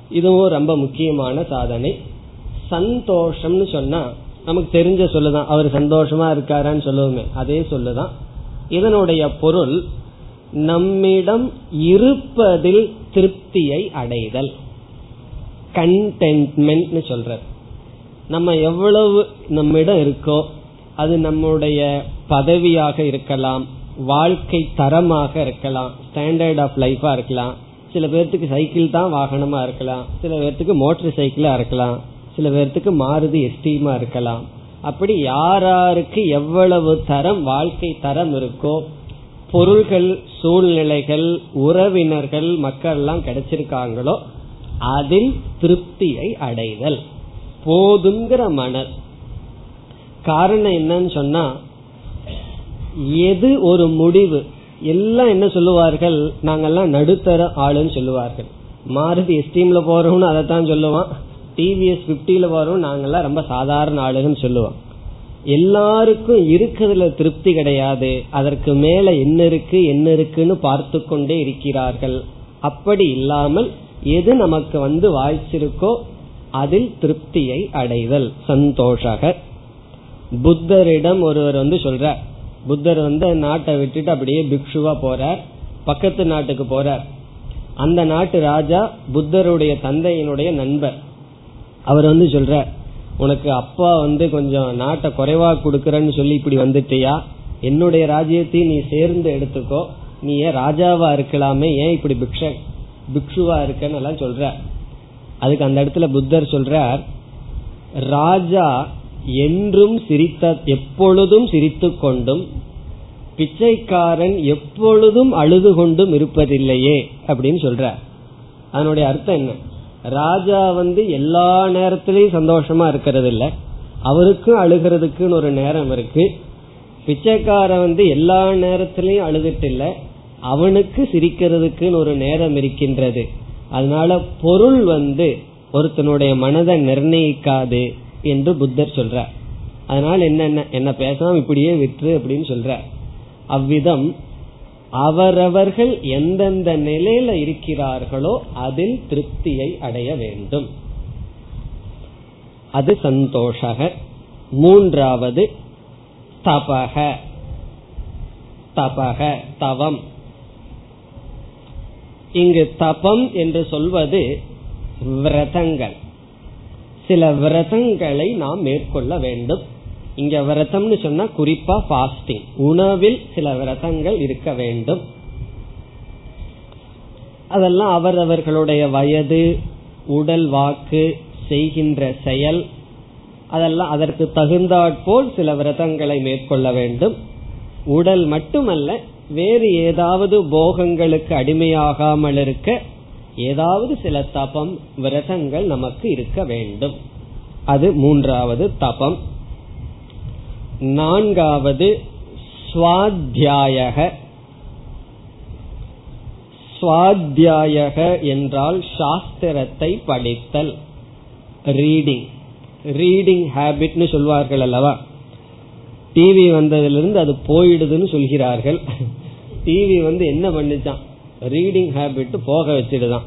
இதுவும் ரொம்ப முக்கியமான சாதனை. சந்தோஷம்னு சொன்னா நமக்கு தெரிஞ்ச சொல்லுதான். அவர் சந்தோஷமா இருக்காரான்னு சொல்லுவோமே அதே சொல்லுதான். இதனுடைய பொருள் நம்மிடம் இருப்பதில் திருப்தியை அடைதல். கண்டென்ட்மெண்ட் சொல்ற நம்ம எவ்வளவு நம்மிடம் இருக்கோ அது நம்முடைய பதவியாக இருக்கலாம் வாழ்க்கை தரமாக இருக்கலாம் ஸ்டாண்டர்ட் ஆஃப் லைஃபா இருக்கலாம் சில பேர்த்துக்கு சைக்கிள் தான் வாகனமா இருக்கலாம். சில பேர்த்துக்கு மோட்டர் சைக்கிளா இருக்கலாம். சில பேர்த்துக்கு மாருதி எஸ்டீமா இருக்கலாம். அப்படி யாராருக்கு எவ்வளவு தரம் வாழ்க்கை தரம் இருக்கோ பொருள்கள் சூழ்நிலைகள் உறவினர்கள் மக்கள் எல்லாம் கிடைச்சிருக்காங்களோ அதில் திருப்தியை அடைதல். போதுங்கிற மனர் காரணம் என்னன்னு சொன்னா எது ஒரு முடிவு? எல்லாம் என்ன சொல்லுவார்கள்? நாங்கெல்லாம் நடுத்தர ஆளுன்னு சொல்லுவார்கள். மாருதி எஸ்டீம்ல போறோம்னு அதைத்தான் சொல்லுவான். டிவிஎஸ் பிப்டியில போறோம் நாங்கெல்லாம் ரொம்ப சாதாரண ஆளுன்னு சொல்லுவோம். எல்லாருக்கும் இருக்கிறதுல திருப்தி கிடையாது. அதற்கு மேல என்ன இருக்கு என்ன இருக்குன்னு பார்த்து கொண்டே இருக்கிறார்கள். அப்படி இல்லாமல் எது நமக்கு வந்து வாய்ச்சிருக்கோ அதில் திருப்தியை அடைதல் சந்தோஷக. புத்தரிடம் ஒருவர் வந்து சொல்ற புத்தர் வந்து நாட்டை விட்டுட்டு அப்படியே பிக்ஷுவா போறார். பக்கத்து நாட்டுக்கு போறார். அந்த நாட்டு ராஜா புத்தருடைய தந்தையினுடைய நண்பர். அவர் வந்து சொல்ற உனக்கு அப்பா வந்து கொஞ்சம் நாட்டை குறைவா கொடுக்கறன்னு சொல்லி இப்படி வந்துட்டியா? என்னுடைய ராஜ்யத்தையும் நீ சேர்ந்து எடுத்துக்கோ. நீ ஏன் ராஜாவா இருக்கலாமே? ஏன் இப்படி பிக்ஷ பிக்ஷுவா இருக்கன்னு எல்லாம் சொல்ற அதுக்கு அந்த இடத்துல புத்தர் சொல்றார் ராஜா என்றும் சிரித்த எப்பொழுதும் சிரித்து கொண்டும் பிச்சைக்காரன் எப்பொழுதும் அழுது கொண்டும் இருப்பதில்லையே அப்படின்னு சொல்ற. அதனுடைய அர்த்தம் என்ன? ராஜா வந்து எல்லா நேரத்திலையும் சந்தோஷமா இருக்கிறது இல்ல அவருக்கும் அழுகிறதுக்குன்னு ஒரு நேரம் இருக்கு. பிச்சைக்காரன் வந்து எல்லா நேரத்திலையும் அழுதுட்டு இல்ல அவனுக்கு சிரிக்கிறதுக்குன்னு ஒரு நேரம் இருக்கின்றது. அதனால பொருள் வந்து ஒருத்தனுடைய மனதை நிர்ணயிக்காது. என்று புத்தர் சொல்ற அதனால என்ன என்ன பேசாம இப்படியே விற்று அப்படின்னு சொல்ற அவ்விதம் அவரவர்கள் எந்தெந்த நிலையில இருக்கிறார்களோ அதில் திருப்தியை அடைய வேண்டும். அது சந்தோஷக. மூன்றாவது தபக. தபக தவம். இங்கு தபம் என்று சொல்வது விரதங்கள். சில விரதங்களை நாம் மேற்கொள்ள வேண்டும். இங்க விரதம்னு சொன்னா குறிப்பா பாஸ்டிங் உணவில் சில விரதங்கள் இருக்க வேண்டும். அதெல்லாம் அவரவர்களுடைய வயது உடல் வாக்கு செய்கின்ற செயல் அதெல்லாம் அதற்கு தகுந்தாற்போல் சில விரதங்களை மேற்கொள்ள வேண்டும். உடல் மட்டுமல்ல வேறு ஏதாவது போகங்களுக்கு அடிமையாகாமல் இருக்க ஏதாவது சில தபம் விரதங்கள் நமக்கு இருக்க வேண்டும். அது மூன்றாவது தபம். நான்காவது சுவாத்தியாயக. சுவாத்தியாயக என்றால் சாஸ்திரத்தை படித்தல். ரீடிங். ரீடிங் ஹேபிட்னு சொல்வார்கள் அல்லவா? டிவி வந்ததிலிருந்து அது போயிடுதுன்னு சொல்கிறார்கள். டிவி வந்து என்ன பண்ணுச்சான்? ரீடிங் ஹேபிட் போக வச்சிடுதான்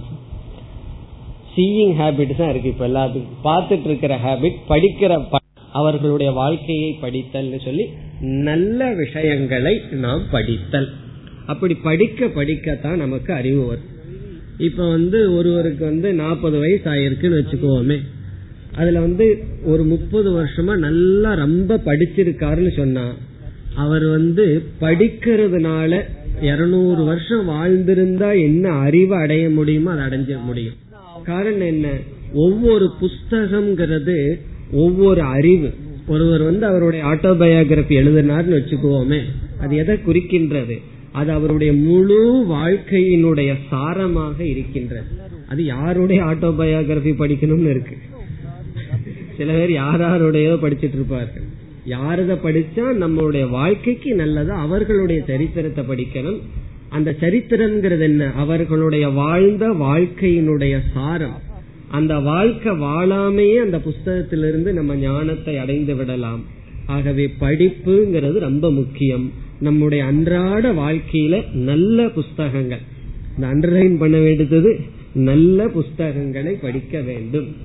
சீயிங் ஹேபிட் தான் இருக்கு இப்ப எல்லாத்துக்கும். பார்த்துட்டு இருக்கிற ஹேபிட் படிக்கிற அவர்களுடைய வாழ்க்கையை படித்தல் சொல்லி நல்ல விஷயங்களை நாம் படித்தல். அப்படி படிக்க படிக்கத்தான் நமக்கு அறிவு வரும். இப்ப வந்து ஒருவருக்கு வந்து நாற்பது வயசு ஆயிருக்குன்னு வச்சுக்கோமே. அதுல வந்து ஒரு முப்பது வருஷமா நல்லா ரொம்ப படிச்சிருக்காருன்னு சொன்னா அவர் வந்து படிக்கிறதுனால இருநூறு வருஷம் வாழ்ந்திருந்தா என்ன அறிவு அடைய முடியுமோ அதை அடைஞ்ச முடியும். காரணம் என்ன? ஒவ்வொரு புஸ்தகம்ங்கிறது ஒவ்வொரு அறிவு. ஒருவர் வந்து அவருடைய ஆட்டோபயோகிராபி எழுதினார்னு வச்சுக்குவோமே அது எதை குறிக்கின்றது? அது அவருடைய முழு வாழ்க்கையினுடைய சாரமாக இருக்கின்றது. அது யாருடைய ஆட்டோபயோகிராபி படிக்கணும்னு இருக்கு? சில பேர் யாராருடையோ படிச்சிட்டு இருப்பார்கள். யாரத படிச்சா நம்மளுடைய வாழ்க்கைக்கு நல்லதோ அவர்களுடைய சரித்திரத்தை படிக்கணும். அந்த சரித்திரம்ங்கிறது என்ன? அவர்களுடைய வாழ்ந்த வாழ்க்கையினுடைய சாரம். அந்த வாழ்க்கை வாழாமையே அந்த புஸ்தகத்திலிருந்து நம்ம ஞானத்தை அடைந்து விடலாம். ஆகவே படிப்புங்கிறது ரொம்ப முக்கியம். நம்முடைய அன்றாட வாழ்க்கையில நல்ல புஸ்தகங்கள். இந்த அண்டர்லைன் பண்ண வேண்டியது நல்ல புஸ்தகங்களை படிக்க வேண்டும்.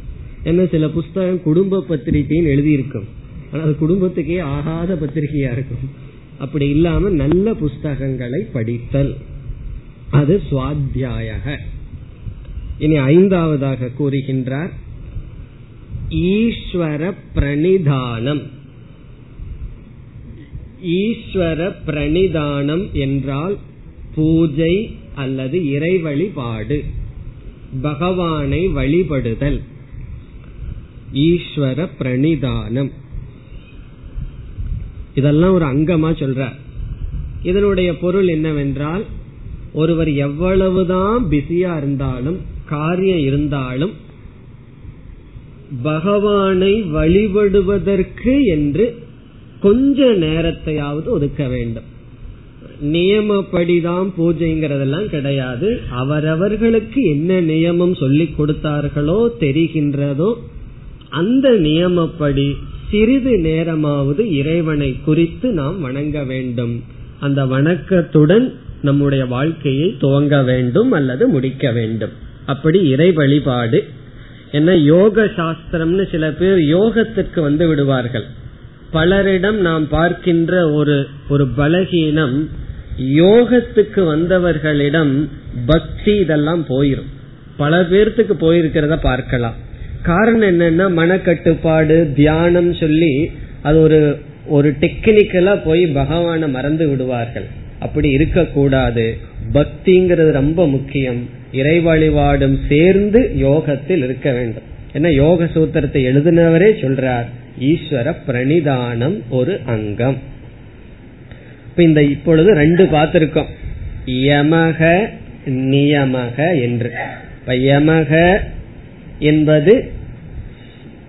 என்ன சில புஸ்தகம் குடும்ப பத்திரிகைன்னு எழுதியிருக்கும். அது குடும்பத்துக்கே ஆகாத பத்திரிகையா இருக்கும். அப்படி இல்லாம நல்ல புஸ்தகங்களை படித்தல். அது சுவாத்தியாய இனி ஐந்தாவதாக கூறுகின்றார். ஈஸ்வர பிரணிதானம். ஈஸ்வர பிரணிதானம் என்றால் பூஜை அல்லது இறை வழிபாடு. பகவானை வழிபடுதல். ஈஸ்வர பிரணிதானம். இதெல்லாம் ஒரு அங்கமா சொல்ற. இதனுடைய பொருள் என்னவென்றால் ஒருவர் எவ்வளவுதான் பிஸியா இருந்தாலும் காரியம் இருந்தாலும் பகவானை வழிபடுவதற்கு என்று கொஞ்ச நேரத்தையாவது ஒதுக்க வேண்டும். நியமப்படிதான் பூஜைங்கிறதெல்லாம் கிடையாது. அவரவர்களுக்கு என்ன நியமம் சொல்லிக் கொடுத்தார்களோ தெரிகின்றதோ அந்த நியமப்படி சிறிது நேரமாவது இறைவனை குறித்து நாம் வணங்க வேண்டும். அந்த வணக்கத்துடன் நம்முடைய வாழ்க்கையை துவங்க வேண்டும் அல்லது முடிக்க வேண்டும். அப்படி இறை வழிபாடு. என்ன யோக சாஸ்திரம்னு சில பேர் யோகத்துக்கு வந்து விடுவார்கள். பலரிடம் நாம் பார்க்கின்ற ஒரு ஒரு பலகீனம் யோகத்துக்கு வந்தவர்களிடம் பக்தி இதெல்லாம் போயிரும். பல பேர்த்துக்கு போயிருக்கிறத பார்க்கலாம். காரணம் என்னன்னா மனக்கட்டுப்பாடு தியானம் சொல்லி அது ஒரு ஒரு டெக்னிக்கலா போய் பகவான மறந்து விடுவார்கள். அப்படி இருக்கக்கூடாது. பக்திங்கிறது ரொம்ப முக்கியம். இறை வழிபாடும் சேர்ந்து யோகத்தில் இருக்க வேண்டும். ஏன்னா யோக சூத்திரத்தை எழுதினவரே சொல்றார் ஈஸ்வர பிரணிதானம் ஒரு அங்கம். இப்ப இந்த இப்பொழுது ரெண்டு பார்த்திருக்கோம். யமக நியமக என்று. இப்ப யமக என்பது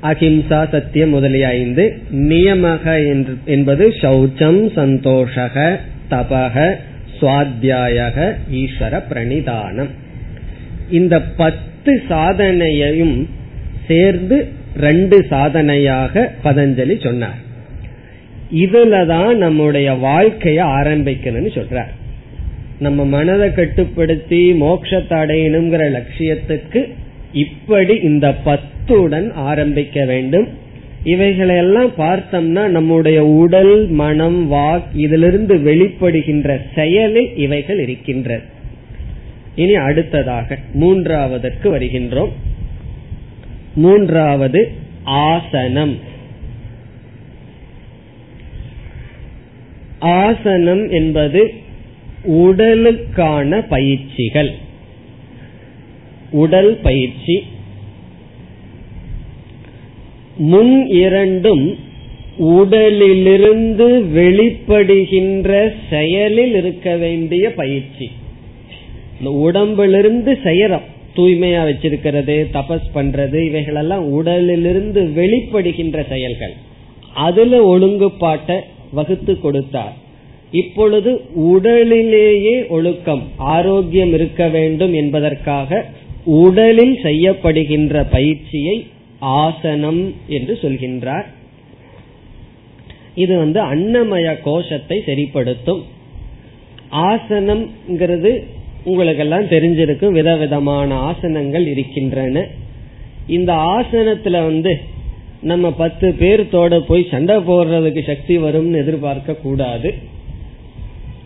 அஹிம்சா சத்தியம் முதலிய ஐந்து. நியமக என்பது சௌச்சம் சந்தோஷக தபக சுவாத்தியாயக ஈஸ்வர பிரணிதானம். இந்த பத்து சாதனையையும் சேர்ந்து ரெண்டு சாதனையாக பதஞ்சலி சொன்னார். இதுலதான் நம்முடைய வாழ்க்கைய ஆரம்பிக்கணும்னு சொல்றார். நம்ம மனதை கட்டுப்படுத்தி மோட்சத்தை அடையணுங்கிற லட்சியத்துக்கு இப்படி இந்த பத்துடன் ஆரம்பிக்க வேண்டும். இவைகளையெல்லாம் பார்த்தோம்னா நம்முடைய உடல் மனம் வாக் இதிலிருந்து வெளிப்படுகின்ற செயலில் இவைகள் இருக்கின்றது இனி அடுத்ததாக மூன்றாவதற்கு வருகின்றோம். மூன்றாவது ஆசனம். ஆசனம் என்பது உடலுக்கான பயிற்சிகள். உடல் பயிற்சி. முன் இரண்டும் உடலிலிருந்து வெளிப்படுகின்ற செயலில் இருக்க வேண்டிய பயிற்சி. இந்த உடம்பிலிருந்து செய்யறோம் தூய்மையா வச்சிருக்கிறது தபஸ் பண்றது இவைகளெல்லாம் உடலிலிருந்து வெளிப்படுகின்ற செயல்கள். அதுல ஒழுங்குபாட்டை வகுத்து கொடுத்தார். இப்பொழுது உடலிலேயே ஒழுக்கம் ஆரோக்கியம் இருக்க வேண்டும் என்பதற்காக உடலில் செய்யப்படுகின்ற பயிற்சியை ஆசனம் என்று சொல்கின்றார். இது வந்து அன்னமய கோஷத்தை சரிப்படுத்தும். ஆசனம்ங்கிறது உங்களுக்கெல்லாம் தெரிஞ்சிருக்கும் விதவிதமான ஆசனங்கள் இருக்கின்றன. இந்த ஆசனத்துல வந்து நம்ம பத்து பேர்த்தோட போய் சண்டை போடுறதுக்கு சக்தி வரும்னு எதிர்பார்க்க கூடாது.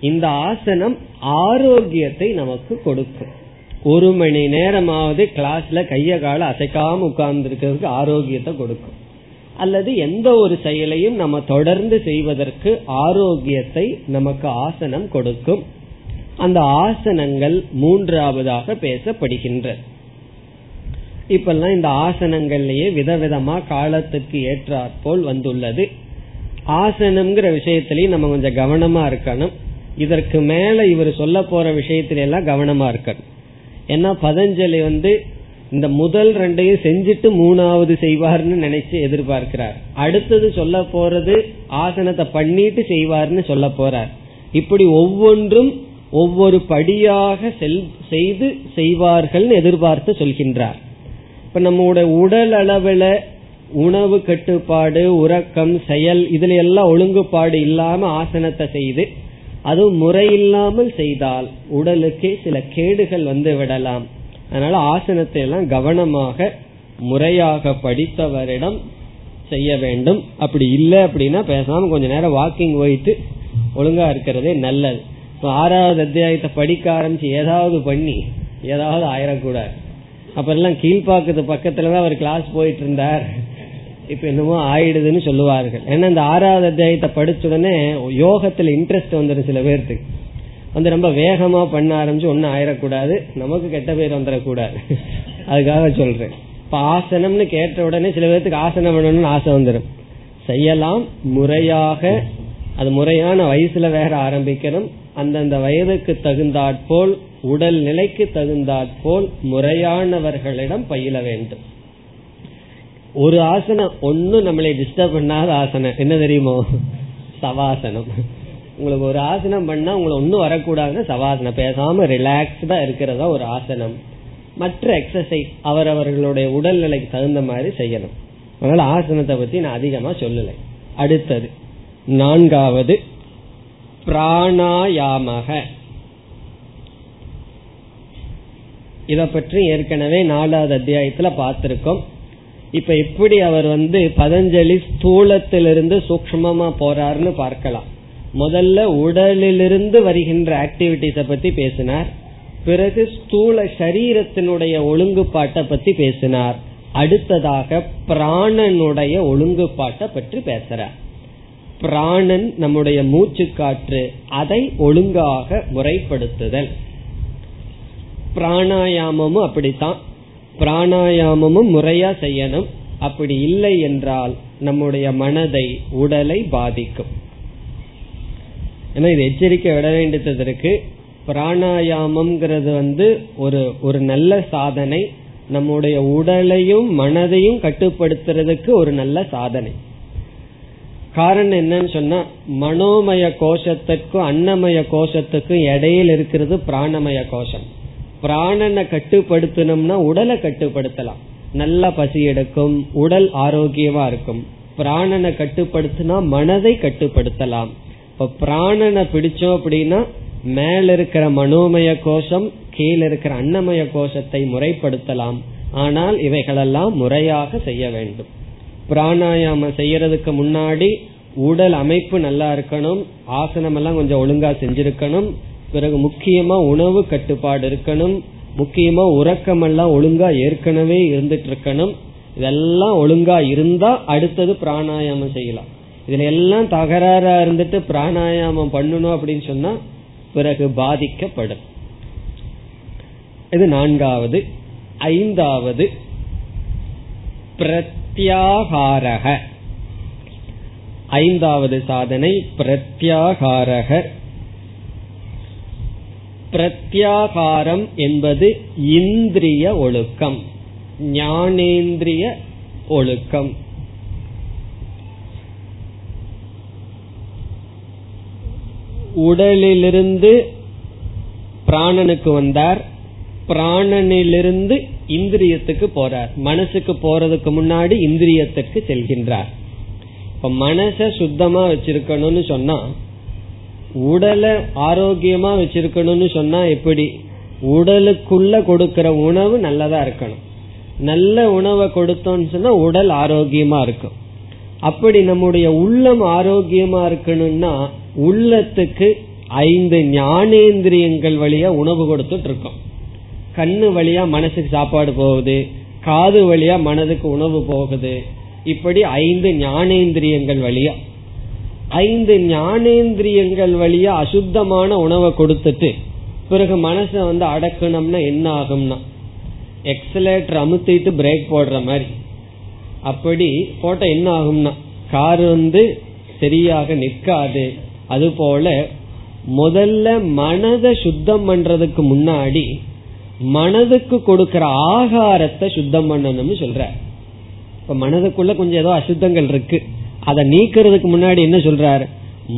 இந்த ஆசனம் ஆரோக்கியத்தை நமக்கு கொடுக்கும். ஒரு மணி நேரமாவது கிளாஸ்ல கைய கால அசைக்காம உட்கார்ந்து இருக்கிறதுக்கு ஆரோக்கியத்தை கொடுக்கும். அல்லது எந்த ஒரு செயலையும் நம்ம தொடர்ந்து செய்வதற்கு ஆரோக்கியத்தை நமக்கு ஆசனம் கொடுக்கும். அந்த ஆசனங்கள் மூன்றாவதாக பேசப்படுகின்ற. இப்பெல்லாம் இந்த ஆசனங்கள்லயே விதவிதமா காலத்துக்கு ஏற்றாற்போல் வந்துள்ளது. ஆசனம்ங்கிற விஷயத்திலயும் நம்ம கொஞ்சம் கவனமா இருக்கணும். இதற்கு மேல இவர் சொல்ல போற விஷயத்தில எல்லாம் கவனமா இருக்கணும். ஏன்னா பதஞ்சலி வந்து இந்த முதல் ரெண்டையும் செஞ்சுட்டு மூணாவது செய்வார்னு நினைச்சு எதிர்பார்க்கிறார். அடுத்தது சொல்ல போறது ஆசனத்தை பண்ணிட்டு செய்வார்னு சொல்ல போறார். இப்படி ஒவ்வொன்றும் ஒவ்வொரு படியாக செல் செய்து செய்வார்கள் எதிர்பார்த்து சொல்கின்றார். இப்ப நம்முடைய உடல் அளவுல உணவு கட்டுப்பாடு உறக்கம் செயல் இதுல எல்லாம் ஒழுங்குபாடு இல்லாம ஆசனத்தை செய்து அதுவும் முறையில்லாமல் செய்தால் உடலுக்கு சில கேடுகள் வந்து விடலாம். அதனால ஆசனத்தை எல்லாம் கவனமாக முறையாக படித்தவரிடம் செய்ய வேண்டும். அப்படி இல்லை அப்படின்னா பேசாம கொஞ்ச நேரம் வாக்கிங் போயிட்டு ஒழுங்கா இருக்கிறதே நல்லது. ஆறாவது அத்தியாயத்தை படிக்க ஆரம்பிச்சு ஏதாவது பண்ணி ஏதாவது ஆயிடக்கூடாது அப்ப எல்லாம் கீழ்பாக்கத்து பக்கத்துலதான் அவர் கிளாஸ் போயிட்டு இருந்தார். இப்ப என்னமோ ஆயிடுதுன்னு சொல்லுவார்கள். ஏன்னா இந்த ஆறாவது அத்தியாயத்தை படிச்ச உடனே யோகத்துல இன்ட்ரெஸ்ட் வந்துடும் சில பேர்த்துக்கு. வந்து ரொம்ப வேகமா பண்ண ஆரம்பிச்சு ஒன்னும் ஆயிடக்கூடாது நமக்கு கெட்ட பேர் வந்துடக்கூடாது அதுக்காக சொல்றேன். இப்ப ஆசனம்னு கேட்ட உடனே சில பேர்த்துக்கு ஆசனம் பண்ணணும்னு ஆசை வந்துடும் செய்யலாம் முறையாக அது முறையான வயசுல வேற ஆரம்பிக்கணும். அந்தந்த வயதுக்கு தகுந்தாற்போல் உடல் நிலைக்கு தகுந்தாற்போல் முறையானவர்களிடம் பயில வேண்டும். ஒரு ஆசனம் ஒன்னும் நம்மளை டிஸ்டர்ப் பண்ணாத ஆசனம். என்ன தெரியுமோ? சவாசனம். உங்களுக்கு ஒரு ஆசனம் பண்ணா உங்களை ஒன்னும் வரக்கூடாதுன்னா சவாசனம். பேசாம ரிலாக்ஸ்டா இருக்கிறதா ஒரு ஆசனம். மற்ற எக்ஸசைஸ் அவரவர்களுடைய உடல்நிலைக்கு தகுந்த மாதிரி செய்யணும். அதனால ஆசனத்தை பத்தி நான் அதிகமா சொல்லலை. அடுத்தது நான்காவது பிராணாயாமக. இத பற்றி ஏற்கனவே நாலாவது அத்தியாயத்துல பார்த்திருக்கோம். இப்ப எப்படி அவர் வந்து பதஞ்சலி ஸ்தூலத்திலிருந்து சூக்மமா போறாருன்னு பார்க்கலாம். முதல்ல உடலிலிருந்து வருகின்ற ஆக்டிவிட்டிஸ பத்தி பேசினார். பிறகு ஸ்தூல சரீரத்தினுடைய ஒழுங்குபாட்டை பத்தி பேசினார். அடுத்ததாக பிராணனுடைய ஒழுங்குபாட்டை பற்றி பேசுறார். பிராணன் நம்முடைய மூச்சு காற்று அதை ஒழுங்காக முறைப்படுத்துதல். பிராணாயாமமும் அப்படித்தான். பிராணாயாமமும் முறையா செய்யணும். அப்படி இல்லை என்றால் நம்முடைய மனதை உடலை பாதிக்கும். ஏன்னா இது எச்சரிக்கை விட வேண்டியதற்கு பிராணாயாமம்ங்கிறது வந்து ஒரு ஒரு நல்ல சாதனை. நம்முடைய உடலையும் மனதையும் கட்டுப்படுத்துறதுக்கு ஒரு நல்ல சாதனை. காரணம் என்னன்னு சொன்னா மனோமய கோஷத்துக்கும் அன்னமய கோஷத்துக்கும் இடையில் இருக்கிறது பிராணமய கோஷம். பிராணனை கட்டுப்படுத்தணும்னா உடலை கட்டுப்படுத்தலாம். நல்ல பசி எடுக்கும் உடல் ஆரோக்கியமா இருக்கும். பிராணனை கட்டுப்படுத்தினா மனதை கட்டுப்படுத்தலாம். இப்ப பிராணனை பிடிச்சோம் அப்படின்னா மேல இருக்கிற மனோமய கோஷம் கீழே இருக்கிற அன்னமய கோஷத்தை முறைப்படுத்தலாம். ஆனால் இவைகளெல்லாம் முறையாக செய்ய வேண்டும். பிராணாயாமம் செய்யறதுக்கு முன்னாடி உடல் அமைப்பு நல்லா இருக்கணும் ஆசனம் எல்லாம் கொஞ்சம் ஒழுங்கா செஞ்சிருக்கணும் பிறகு முக்கியமா உணவு கட்டுப்பாடு இருக்கணும். முக்கியமா உறக்கம் எல்லாம் ஒழுங்கா ஏற்கனவே இருந்துட்டு இருக்கணும். இதெல்லாம் ஒழுங்கா இருந்தா அடுத்தது பிராணாயாமம் செய்யலாம். இதுல எல்லாம் தகராறா இருந்துட்டு பிராணாயாமம் பண்ணணும் அப்படின்னு சொன்னா பிறகு பாதிக்கப்படும். இது நான்காவது. ஐந்தாவது. பிரத்யாகாரக. ஐந்தாவது சாதனை பிரத்யாகாரக. பிரத்யாகாரம் என்பது இந்திரிய ஒழுக்கம் ஞானேந்திரிய ஒழுக்கம். உடலிலிருந்து பிராணனுக்கு வந்தார். பிராணனிலிருந்து இந்திரியத்துக்கு போறார். மனசுக்கு போறதுக்கு முன்னாடி இந்திரியத்துக்கு செல்கின்றார். இப்ப மனச சுத்தமா வச்சிருக்கணும்னு சொன்னா உடலை ஆரோக்கியமா வச்சிருக்கணும்னு சொன்னா எப்படி? உடலுக்குள்ள கொடுக்கிற உணவு நல்லதா இருக்கணும். நல்ல உணவை கொடுத்தோம்னு சொன்னா உடல் ஆரோக்கியமா இருக்கும். அப்படி நம்முடைய உள்ளம் ஆரோக்கியமா இருக்கணும்னா உள்ளத்துக்கு ஐந்து ஞானேந்திரியங்கள் வழியா உணவு கொடுத்துட்டு இருக்கோம். கண்ணு வழியா மனசுக்கு சாப்பாடு போகுது காது வழியா மனதுக்கு உணவு போகுது. இப்படி ஐந்து ஞானேந்திரியங்கள் வழியா. ஐந்து ஞானேந்திரியங்கள் வழியா அசுத்தமான உணவை கொடுத்துட்டு பிறகு மனசை வந்து அடக்கணும்னா என்ன ஆகும்னா எக்ஸலேட்டர் அமுத்திட்டு பிரேக் போடுற மாதிரி. அப்படி போட்ட என்ன ஆகும்னா கார் வந்து சரியாக நிற்காது. அது போல முதல்ல மனதை சுத்தம் பண்றதுக்கு முன்னாடி மனதுக்கு கொடுக்கிற ஆகாரத்தை சுத்தம் பண்ணணும்னு சொல்ற. இப்ப மனதுக்குள்ள கொஞ்சம் ஏதோ அசுத்தங்கள் இருக்கு. அதை நீக்கிறதுக்கு முன்னாடி என்ன சொல்றாரு?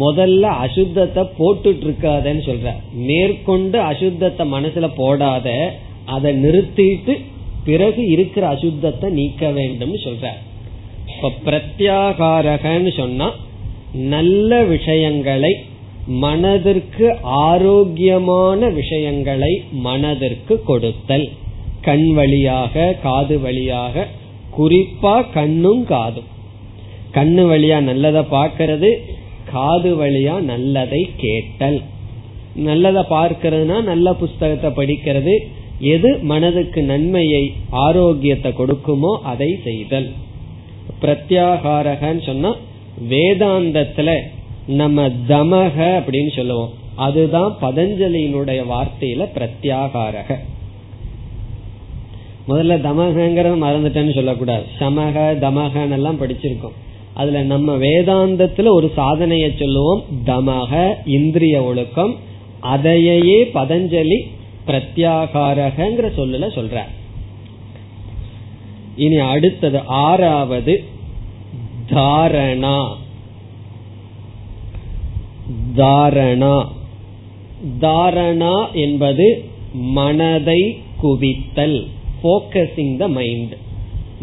முதல்ல அசுத்தத்தை போட்டுட்டு இருக்காதன்னு சொல்ற மேற்கொண்டு அசுத்தத்தை மனசுல போடாத அதை நிறுத்திட்டு பிறகு இருக்கிற அசுத்தத்தை நீக்க வேண்டும் சொல்ற இப்ப பிரத்யாகாரகன்னு சொன்னா நல்ல விஷயங்களை மனதிற்கு ஆரோக்கியமான விஷயங்களை மனதிற்கு கொடுத்தல். கண் வழியாக காது வழியாக குறிப்பா கண்ணும் காதும். கண்ணு வழியா நல்லதை பார்க்கறது காது வழியா நல்லதை கேட்டல். நல்லதை பார்க்கறதுனா நல்ல புஸ்தகத்தை படிக்கிறது. எது மனதுக்கு நன்மையை ஆரோக்கியத்தை கொடுக்குமோ அதை செய்தல். பிரத்யாகாரகன்னு சொன்னா வேதாந்தத்துல நம்ம தமக அப்படின்னு சொல்லுவோம். அதுதான் பதஞ்சலியினுடைய வார்த்தையில பிரத்யாகாரக. முதல்ல தமகங்கிறத மறந்துட்டேன்னு சொல்லக்கூடாது. சமக தமகன்னு எல்லாம் படிச்சிருக்கோம். அதுல நம்ம வேதாந்தத்துல ஒரு சாதனைய சொல்லுவோம். தமக இந்திரிய ஒழுக்கம் அதையே பதஞ்சலி பிரத்யாகாரகங்கிற சொல்லுல சொல்ற. இனி அடுத்தது ஆறாவது தாரணா. தாரணா. தாரணா என்பது மனதை குவித்தல் போக்கசிங் த மைண்ட்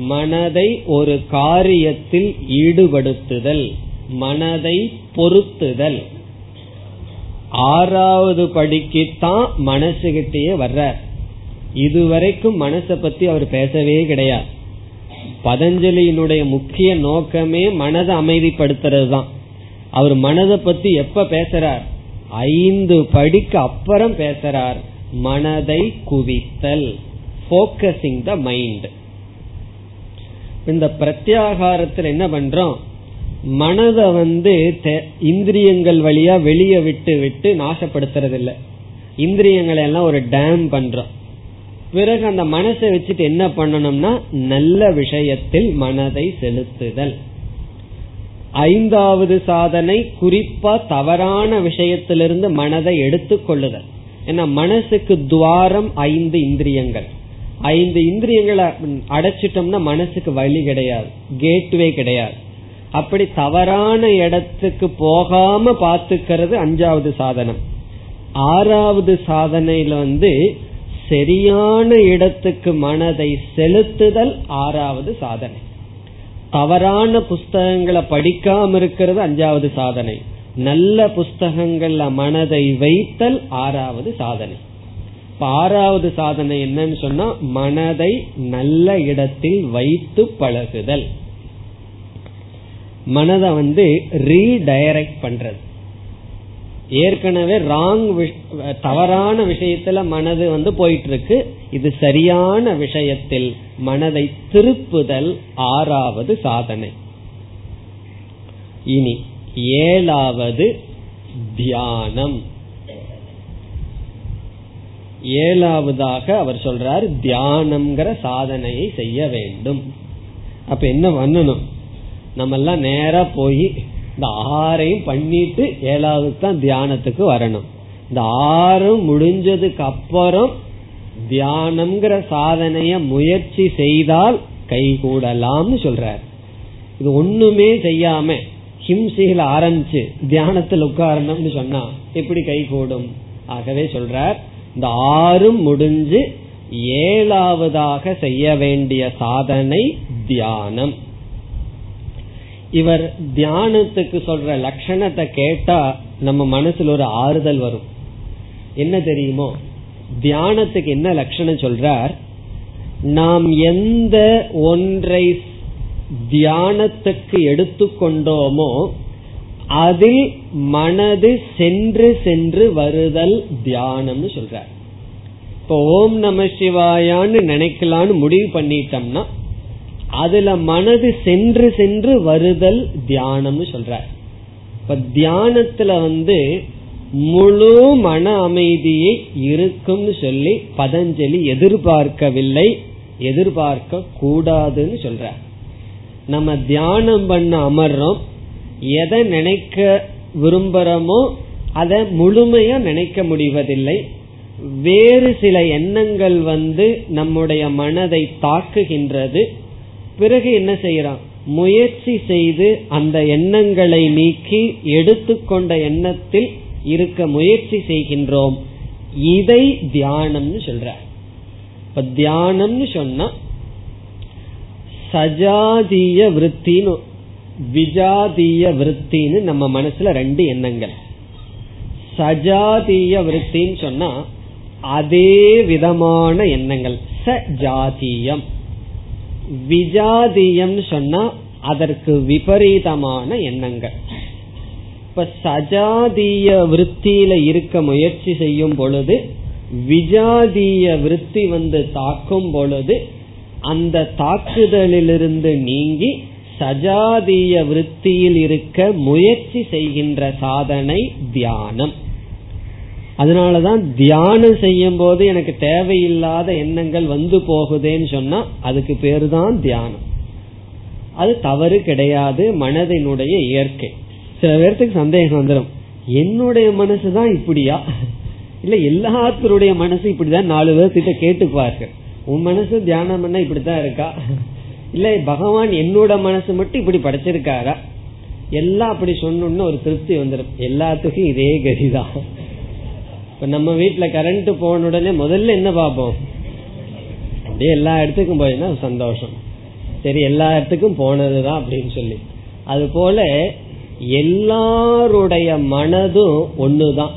மனதை ஒரு காரியத்தில் ஈடுபடுத்துதல் மனதை பொருத்துதல். ஆறாவது படிக்குத்தான் மனசுகிட்டேயே வர்றார். இதுவரைக்கும் மனசை பத்தி அவர் பேசவே கிடையாது. பதஞ்சலியினுடைய முக்கிய நோக்கமே மனதை அமைதிப்படுத்துறது தான் அவர் மனதை பத்தி எப்ப பேசுறார்? ஐந்து படிக்கு அப்புறம் பேசுறார். மனதை குவித்தல். போக்கசிங் த மைண்ட் இந்த பிரத்யாகாரத்தில் என்ன பண்றோம்? மனதை வந்து இந்திரியங்கள் வழியா வெளியே விட்டு விட்டு நாசப்படுத்துறது இல்ல இந்திரியங்களை எல்லாம் ஒரு டேம் பண்றோம். பிறகு அந்த மனசை வச்சுட்டு என்ன பண்ணணும்னா நல்ல விஷயத்தில் மனதை செலுத்துதல். ஐந்தாவது சாதனை குறிப்பா தவறான விஷயத்திலிருந்து மனதை எடுத்துக்கொள்ளுதல். ஏன்னா மனசுக்கு துவாரம் ஐந்து இந்திரியங்கள். ஐந்து இந்திரியங்களை அடைச்சிட்டோம்னா மனசுக்கு வழி கிடையாது கேட்வே கிடையாது. அப்படி தவறான இடத்துக்கு போகாம பாத்துக்கிறது அஞ்சாவது சாதனம். ஆறாவது சாதனையில வந்து சரியான இடத்துக்கு மனதை செலுத்துதல் ஆறாவது சாதனை. தவறான புஸ்தகங்களை படிக்காம இருக்கிறது அஞ்சாவது சாதனை. நல்ல புஸ்தகங்கள்ல மனதை வைத்தல் ஆறாவது சாதனை. இப்ப ஆறாவது சாதனை என்னன்னு சொன்னா மனதை நல்ல இடத்தில் வைத்து பழகுதல். மனதை வந்து ரீடைரக்ட் பண்றது. ஏற்கனவே ராங் தவறான விஷயத்துல மனது வந்து போயிட்டு இருக்கு இது சரியான விஷயத்தில் மனதை திருப்புதல் ஆறாவது சாதனை. இனி ஏழாவது தியானம். ஏழாவதாக அவர் சொல்றார் தியானம்ங்கிற சாதனையை செய்ய வேண்டும். அப்ப என்ன பண்ணணும்? நம்ம எல்லாம் நேரா போய் இந்த ஆறையும் பண்ணிட்டு ஏழாவது தான் தியானத்துக்கு வரணும். இந்த ஆறும் முடிஞ்சதுக்கு அப்புறம் தியானம்ங்கிற சாதனைய முயற்சி செய்தால் கை கூடலாம்னு சொல்றார். இது ஒண்ணுமே செய்யாம ஹிம்சையில ஆரம்பிச்சு தியானத்தில் உட்காரணும்னு சொன்னா எப்படி கை கூடும்? ஆகவே சொல்றார் இந்த ஆறும் முடிஞ்சு ஏழாவதாக செய்ய வேண்டிய சாதனை தியானம். இவர் தியானத்துக்கு சொல்ற லட்சணத்தை கேட்டா நம்ம மனசுல ஒரு ஆறுதல் வரும். என்ன தெரியுமோ? தியானத்துக்கு என்ன லட்சணம் சொல்றார்? நாம் எந்த ஒன்றை தியானத்துக்கு எடுத்துக்கொண்டோமோ அதில் மனது சென்று சென்று வருதல் தியானம்னு சொல்றார். இப்போ ஓம் நம சிவாயான்னு நினைக்கலான்னு முடிவு பண்ணிட்டோம்னா அதுல மனது சென்று சென்று வருதல் தியானம்னு சொல்றார். இப்ப தியானத்துல வந்து முழு மன அமைதியை இருக்கும்னு சொல்லி பதஞ்சலி எதிர்பார்க்கவில்லை எதிர்பார்க்க கூடாதுன்னு சொல்ற நம்ம தியானம் பண்ண அமர்றோம் எதை நினைக்க விரும்புறோமோ அதை முழுமையா நினைக்க முடிவதில்லை. வேறு சில எண்ணங்கள் வந்து நம்முடைய மனதை தாக்குகின்றது. பிறகு என்ன செய்யறான் முயற்சி செய்து அந்த எண்ணங்களை நீக்கி எடுத்துக்கொண்ட எண்ணத்தில் இருக்க முயற்சி செய்கின்றோம். இதை தியானம்னு சொல்ற இப்ப தியானம்னு சொன்னா சஜாதிய விற்த்தின்னு விஜாதிய விருத்தின்னு நம்ம மனசுல ரெண்டு எண்ணங்கள். சஜாதிய விருத்தின்னு சொன்னா அதே விதமான எண்ணங்கள். சஜாதியம். விஜாதியம் சொன்னா அதற்கு விபரீதமான எண்ணங்கள். இப்ப சஜாதிய விருத்தியில இருக்க முயற்சி செய்யும் பொழுது விஜாதிய விருத்தி வந்து தாக்கும் பொழுது அந்த தாக்குதலிலிருந்து நீங்கி சஜாதிய விற்த்தியில் இருக்க முயற்சி செய்கின்ற சாதனை தியானம். அதனாலதான் தியானம் செய்யும் போது எனக்கு தேவையில்லாத எண்ணங்கள் வந்து போகுதேன்னு சொன்னா அதுக்கு பேரு தான் தியானம். அது தவறு கிடையாது மனதினுடைய இயற்கை. சில பேர்த்துக்கு சந்தேகம் வந்துடும் என்னுடைய மனசுதான் இப்படியா? இல்ல எல்லாத்தருடைய மனசு இப்படிதான் நாலு பேர்த்திட்ட கேட்டுப்பார்கள் உன் மனசு தியானம் பண்ண இப்படித்தான் இருக்கா? இல்ல பகவான் என்னோட மனசு மட்டும் இப்படி படைச்சிருக்காரா? எல்லாம் அப்படி சொன்னோம்னு ஒரு திருப்தி வந்துடும் எல்லாத்துக்கும் இதே கதிதான். இப்ப நம்ம வீட்டுல கரண்ட் போன உடனே முதல்ல என்ன பார்ப்போம்? அப்படியே எல்லா இடத்துக்கும் போயிருந்தா சந்தோஷம். சரி எல்லா இடத்துக்கும் போனதுதான் அப்படின்னு சொல்லி. அது போல எல்லாருடைய மனதும் ஒண்ணுதான்.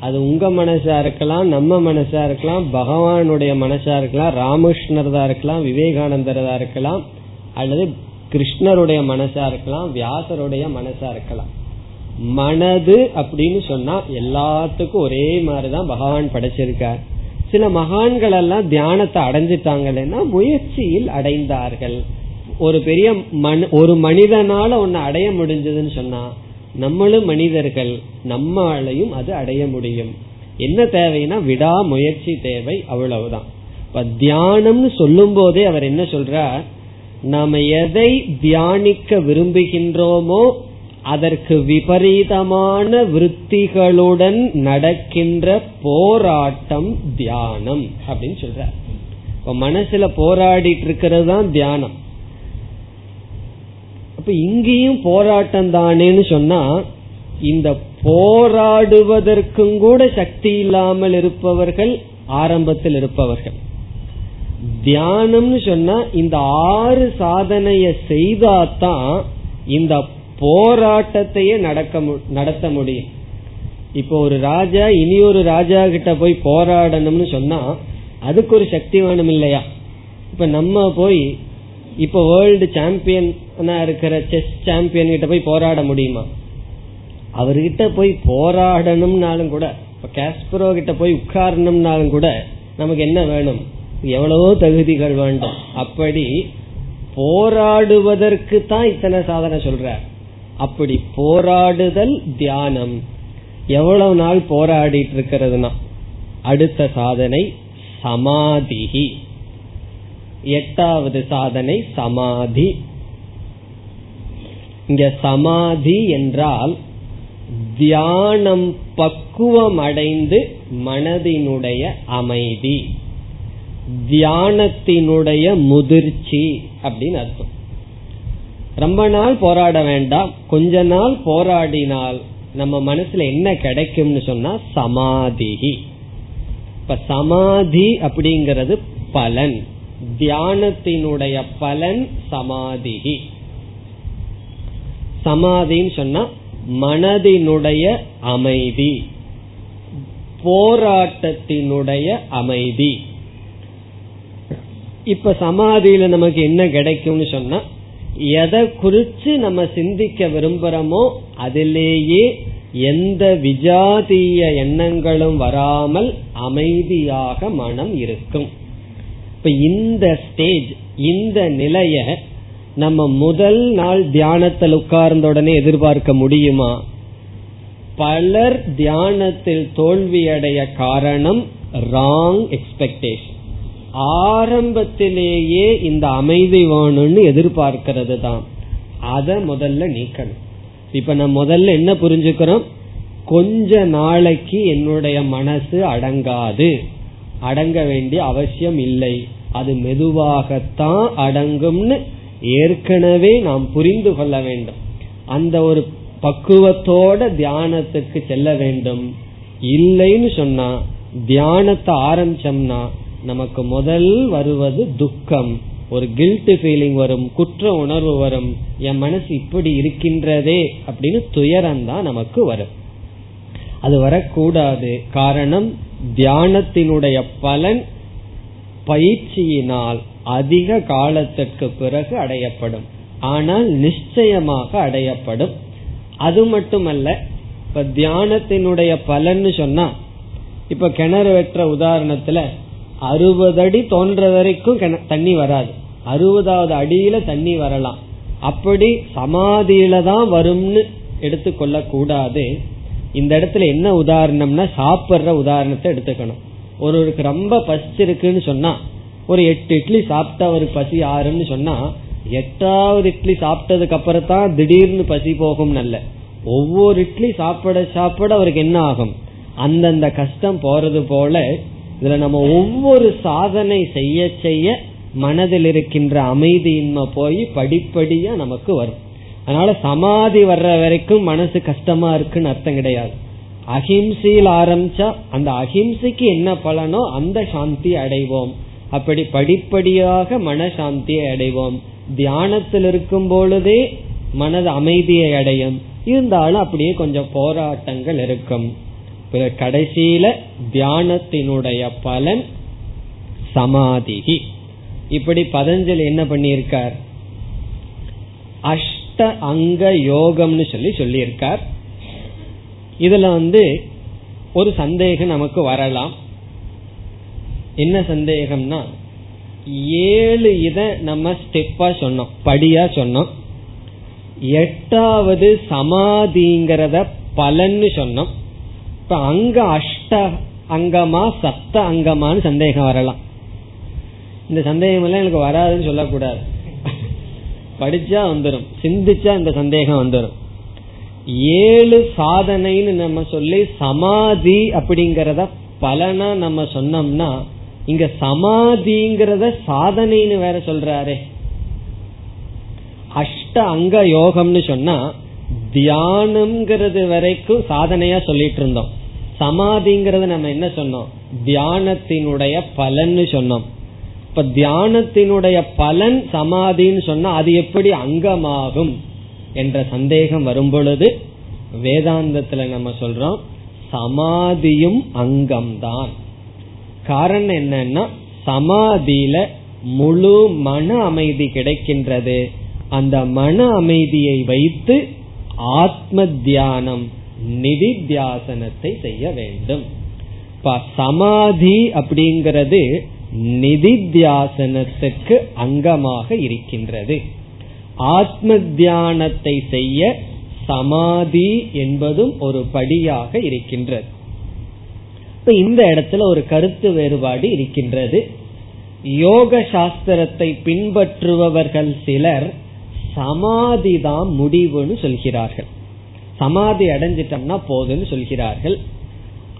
அது உங்க மனசா இருக்கலாம் நம்ம மனசா இருக்கலாம் பகவானுடைய மனசா இருக்கலாம் ராமகிருஷ்ணரதா இருக்கலாம் விவேகானந்தரதா இருக்கலாம் அல்லது கிருஷ்ணருடைய மனசா இருக்கலாம் வியாசருடைய மனசா இருக்கலாம். மனது அப்படின்னு சொன்னா எல்லாத்துக்கும் ஒரே மாதிரிதான் பகவான் படைச்சிருக்கார். சில மகான்கள் எல்லாம் தியானத்தை அடைஞ்சிட்டாங்கன்னா முயற்சியில் அடைந்தார்கள். ஒரு பெரிய ஒரு மனிதனால ஒன்னு அடைய முடிஞ்சதுன்னு சொன்னா நம்மளும் மனிதர்கள் நம்மாலையும் அது அடைய முடியும். என்ன தேவைன்னா விடா முயற்சி தேவை அவ்வளவுதான். இப்ப தியானம்னு சொல்லும் போதே அவர் என்ன சொல்றார்? நாம எதை தியானிக்க விரும்புகின்றோமோ அதற்கு விபரீதமான விருத்திகளுடன் நடக்கின்ற போராட்டம் தியானம் அப்படின்னு சொல்ற இப்ப மனசுல போராடிட்டு இருக்கிறது தான் தியானம். அப்ப இங்கேயும் போராட்டம் தானேன்னு சொன்னா இந்த போராடுவதற்கும் கூட சக்தி இல்லாமல் இருப்பவர்கள் ஆரம்பத்தில் இருப்பவர்கள். தியானம்னு சொன்னா இந்த ஆறு சாதனைய செய்தாதான் இந்த போராட்டத்தையே நடக்க நடத்த முடியும். இப்போ ஒரு ராஜா இனி ஒரு ராஜா கிட்ட போய் போராடணும்னு சொன்னா அதுக்கு ஒரு சக்தி வேணும் இல்லையா? இப்ப நம்ம போய் இப்ப வேர்ல்டு சாம்பியனா இருக்கிற செஸ் சாம்பியன் கிட்ட போய் போராட முடியுமா? அவர்கிட்ட போய் போராடணும்னாலும் கூட இப்ப கேஸ்பரோ கிட்ட போய் உட்காரணும்னாலும் கூட நமக்கு என்ன வேணும்? எவ்வளவோ தகுதிகள் வேண்டும். அப்படி போராடுவதற்கு தான் இத்தனை சாதனை சொல்ற. அப்படி போராடுதல் தியானம். எவ்வளவு நாள் போராடிட்டு இருக்கிறதுனா? அடுத்த சாதனை சமாதிகி எட்டாவது சாதனை சமாதி. இங்க சமாதி என்றால் தியானம் பக்குவம் அடைந்து மனதினுடைய அமைதி. தியானத்தினுடைய முதிர்ச்சி அப்படின்னு அர்த்தம். ரொம்ப நாள் போராட வேண்டாம். கொஞ்ச நாள் போராடினால் நம்ம மனசுல என்ன கிடைக்கும்னு சொன்னா சமாதி இப்ப சமாதி அப்படிங்கிறது பலன். தியானத்தினுடைய பலன் சமாதிகி. சமாதின்னு சொன்னா மனதினுடைய அமைதி போராட்டத்தினுடைய அமைதி. இப்ப சமாதியில நமக்கு என்ன கிடைக்கும்னு சொன்னா எதை குறிச்சு நம்ம சிந்திக்க விரும்புறோமோ அதிலேயே எந்த விஜாதிய எண்ணங்களும் வராமல் அமைதியாக மனம் இருக்கும். இப்ப இந்த ஸ்டேஜ் இந்த நிலைய நம்ம முதல் நாள் தியானத்தில் உட்கார்ந்த உடனே எதிர்பார்க்க முடியுமா? பலர் தியானத்தில் தோல்வியடைய காரணம் ராங் எக்ஸ்பெக்டேஷன் ஆரம்பத்திலேயே இந்த அமைதி வேணும்னு எதிர்பார்க்கிறது தான். அதை முதல்ல நீக்கணும். இப்ப நம்ம முதல்ல என்ன புரிஞ்சுக்கிறோம்? கொஞ்ச நாளைக்கு என்னுடைய மனசு அடங்காது. அடங்க வேண்டிய அவசியம் இல்லை. அது மெதுவாகத்தான் அடங்கும்னு ஏற்கனவே நாம் புரிந்து கொள்ள வேண்டும். அந்த ஒரு பக்குவத்தோட தியானத்துக்கு செல்ல வேண்டும். இல்லைன்னு சொன்னா தியானத்தை ஆரம்பிச்சோம்னா நமக்கு முதல் வருவது துக்கம். ஒரு கில்ட் ஃபீலிங் வரும் குற்ற உணர்வு வரும். என் மனசு இப்படி இருக்கின்றதே அப்படின்னு துயரம் தான் நமக்கு வரும். அது வரக்கூடாது. காரணம் தியானத்தினுடைய பலன் பயிற்சியினால் அதிக காலத்துக்கு பிறகு அடையப்படும். ஆனால் நிச்சயமாக அடையப்படும். அது மட்டுமல்ல இப்ப தியானத்தினுடைய பலன்னு சொன்னா இப்ப கிணறு வெற்ற உதாரணத்துல அறுபது அடி தோன்ற வரைக்கும் தண்ணி வராது. அறுபதாவது அடியில தண்ணி வரலாம். அப்படி சமாதியில தான் வரும்னு எடுத்துக்கொள்ள கூடாது இந்த இடத்துல என்ன உதாரணம்னா சாப்பிடுற உதாரணத்தை எடுத்துக்கணும். ஒருவருக்கு ரொம்ப பசிச்சிருக்குன்னு சொன்னா ஒரு எட்டு இட்லி சாப்பிட்டா ஒரு பசி ஆறுன்னு சொன்னா எட்டாவது இட்லி சாப்பிட்டதுக்கு அப்புறம் தான் திடீர்னு பசி போகும் நல்ல. ஒவ்வொரு இட்லி சாப்பிட சாப்பிட அவருக்கு என்ன ஆகும்? அந்தந்த கஷ்டம் போறது போல இதுல நம்ம ஒவ்வொரு சாதனை செய்ய செய்ய மனதில் இருக்கின்ற அமைதியின்மை போய் படிப்படியா நமக்கு வரும். அதனால சமாதி வர்ற வரைக்கும் மனசு கஷ்டமா இருக்குன்னு அர்த்தம் கிடையாது. அஹிம்சையில் ஆரம்பிச்சா அந்த அஹிம்சைக்கு என்ன பலனோ அந்த சாந்தி அடைவோம். அப்படி படிப்படியாக மனசாந்தியை அடைவோம். தியானத்தில் இருக்கும் பொழுதே மனது அமைதியை அடையும். இருந்தாலும் அப்படியே கொஞ்சம் போராட்டங்கள் இருக்கும். கடைசியில தியானத்தினுடைய பலன் சமாதிகி. இப்படி பதஞ்சலி என்ன பண்ணியிருக்கார்? அஷ் அஷ்ட அங்க யோகம்னு சொல்லி சொல்லியிருக்கார். இதுல வந்து ஒரு சந்தேகம் நமக்கு வரலாம். என்ன சந்தேகம்னா ஏழு இத நம்ம ஸ்டெப்பா சொன்னோம் படியா சொன்னோம். எட்டாவது சமாதிங்கிறத பலன்னு சொன்னோம். இப்ப அங்க அஷ்ட அங்கமா சப்த அங்கமான்னு சந்தேகம் வரலாம். இந்த சந்தேகம் எல்லாம் எனக்கு வராதுன்னு சொல்லக்கூடாது. படிச்சா வந்துடும் சிந்திச்சா இந்த சந்தேகம் வந்துடும் ஏழு சாதனைன்னு நம்ம சொல்லி சமாதி அப்படிங்கறத பலனா நம்ம சொன்னோம்னா இங்க சமாதிங்கிறத சாதனைன்னு வேற சொல்றாரே. அஷ்ட அங்க யோகம்னு சொன்னா தியானம்ங்கிறது வரைக்கும் சாதனையா சொல்லிட்டு இருந்தோம் சமாதிங்கிறது நம்ம என்ன சொன்னோம்? தியானத்தினுடைய பலன்னு சொன்னோம். இப்ப தியானத்தினுடைய பலன் சமாதின்னு சொன்னா அது எப்படி அங்கமாகும் என்ற சந்தேகம் வரும் பொழுது வேதாந்தத்துல நம்ம சொல்றோம் சமாதியும் அங்கம்தான். காரணம் என்னன்னா சமாதியில முழு மன அமைதி கிடைக்கின்றது. அந்த மன அமைதியை வைத்து ஆத்ம தியானம் நிதி தியாசனத்தை செய்ய வேண்டும். சமாதி அப்படிங்கிறது நிதித்தியாசனத்துக்கு அங்கமாக இருக்கின்றது. ஆத்ம தியானத்தை செய்ய சமாதி என்பதும் ஒரு படியாக இருக்கின்றது. இப்ப இந்த இடத்துல ஒரு கருத்து வேறுபாடு இருக்கின்றது. யோக சாஸ்திரத்தை பின்பற்றுபவர்கள் சிலர் சமாதி தான் முடிவுன்னு சொல்கிறார்கள். சமாதி அடைஞ்சிட்டோம்னா போதுன்னு சொல்கிறார்கள்.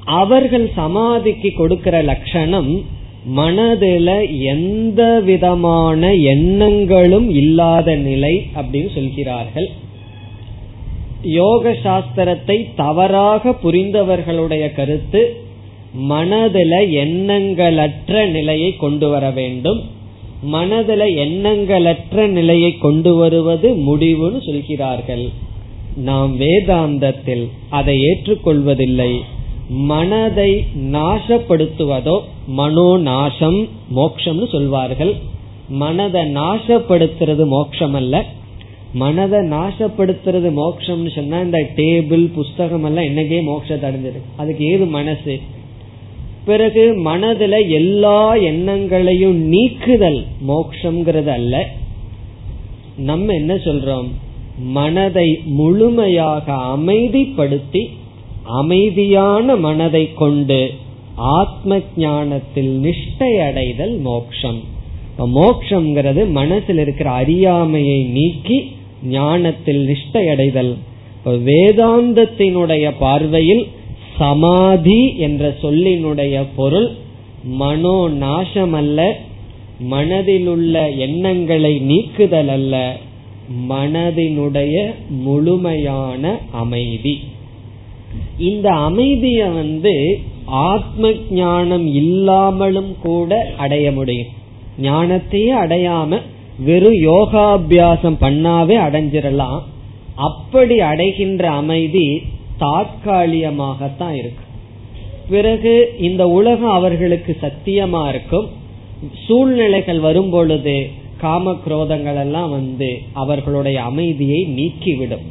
அவர்கள் சமாதிக்கு கொடுக்கிற லட்சணம் மனதில எந்த விதமான எண்ணங்களும் இல்லாத நிலை அப்படின்னு சொல்கிறார்கள். யோக சாஸ்திரத்தை தவறாக புரிந்தவர்களுடைய கருத்து மனதில எண்ணங்களற்ற நிலையை கொண்டு வர வேண்டும். மனதில எண்ணங்களற்ற நிலையை கொண்டு வருவது முடிவுன்னு சொல்கிறார்கள். நாம் வேதாந்தத்தில் அதை ஏற்றுக்கொள்வதில்லை. மனதை நாசப்படுத்துவதோ மனோ நாசம் மோக்ஷம்னு சொல்வார்கள். மனதை நாசப்படுத்துறது மோக்ஷம் அல்ல மனதை நாசப்படுத்துறது மோக்ஷம்னு சொன்னா இந்த டேபிள் புஸ்தகம் எல்லாம் என்னைக்கே மோட்சத்தை அடைஞ்சது அதுக்கு ஏது மனசு? பிறகு மனதுல எல்லா எண்ணங்களையும் நீக்குதல் மோக்ஷங்கிறது அல்ல. நம்ம என்ன சொல்றோம்? மனதை முழுமையாக அமைதிப்படுத்தி அமைதியான மனதை கொண்டு ஆத்ம ஞானத்தில் நிஷ்டை அடைதல் மோக்ஷம். மோக்ஷங்கிறது மனசில் இருக்கிற அறியாமையை நீக்கி ஞானத்தில் நிஷ்டை அடைதல். வேதாந்தத்தினுடைய பார்வையில் சமாதி என்ற சொல்லினுடைய பொருள் மனோ நாசம் அல்ல மனதிலுள்ள எண்ணங்களை நீக்குதல் அல்ல மனதினுடைய முழுமையான அமைதி. இந்த அமைதிய வந்து ஆத்ம ஞானம் இல்லாமலும் கூட அடைய முடியும். ஞானத்தையே அடையாம வெறும் யோகாபியாசம் பண்ணாவே அடைஞ்சிடலாம். அப்படி அடைகின்ற அமைதி தாற்காலிகமாகத்தான் இருக்கு. பிறகு இந்த உலகம் அவர்களுக்கு சத்தியமா இருக்கும். சூழ்நிலைகள் வரும் பொழுது காம குரோதங்கள் எல்லாம் வந்து அவர்களுடைய அமைதியை நீக்கிவிடும்.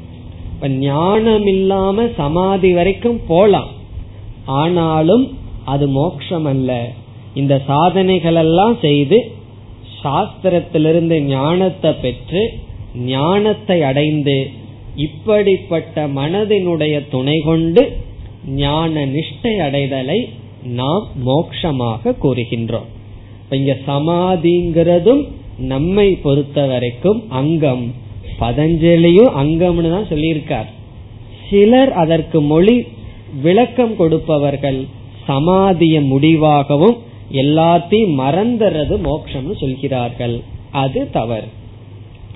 இப்ப ஞானம் இல்லாம சமாதி வரைக்கும் போலாம். ஆனாலும் அது மோட்சம் அல்ல இந்த சாதனைகள் எல்லாம் செய்து சாஸ்திரத்திலிருந்து ஞானத்தை பெற்று ஞானத்தை அடைந்து இப்படிப்பட்ட மனதினுடைய துணை கொண்டு ஞான நிஷ்டை அடைதலை நாம் மோக்ஷமாக கூறுகின்றோம். இங்க சமாதிங்கிறதும் நம்மை பொறுத்த வரைக்கும் அங்கம். பதஞ்சலியும் அங்கம்னு தான் சொல்லியிருக்கார். சிலர் அதற்கு மொழி விளக்கம் கொடுப்பவர்கள் சமாதிய முடிவாகவும் எல்லாத்தையும் மறந்துறது மோட்சம்னு சொல்கிறார்கள். அது தவறு.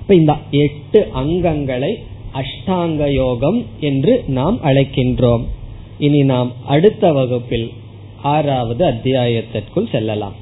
இப்ப இந்த எட்டு அங்கங்களை அஷ்டாங்க யோகம் என்று நாம் அழைக்கின்றோம். இனி நாம் அடுத்த வகுப்பில் ஆறாவது அத்தியாயத்திற்குள் செல்லலாம்.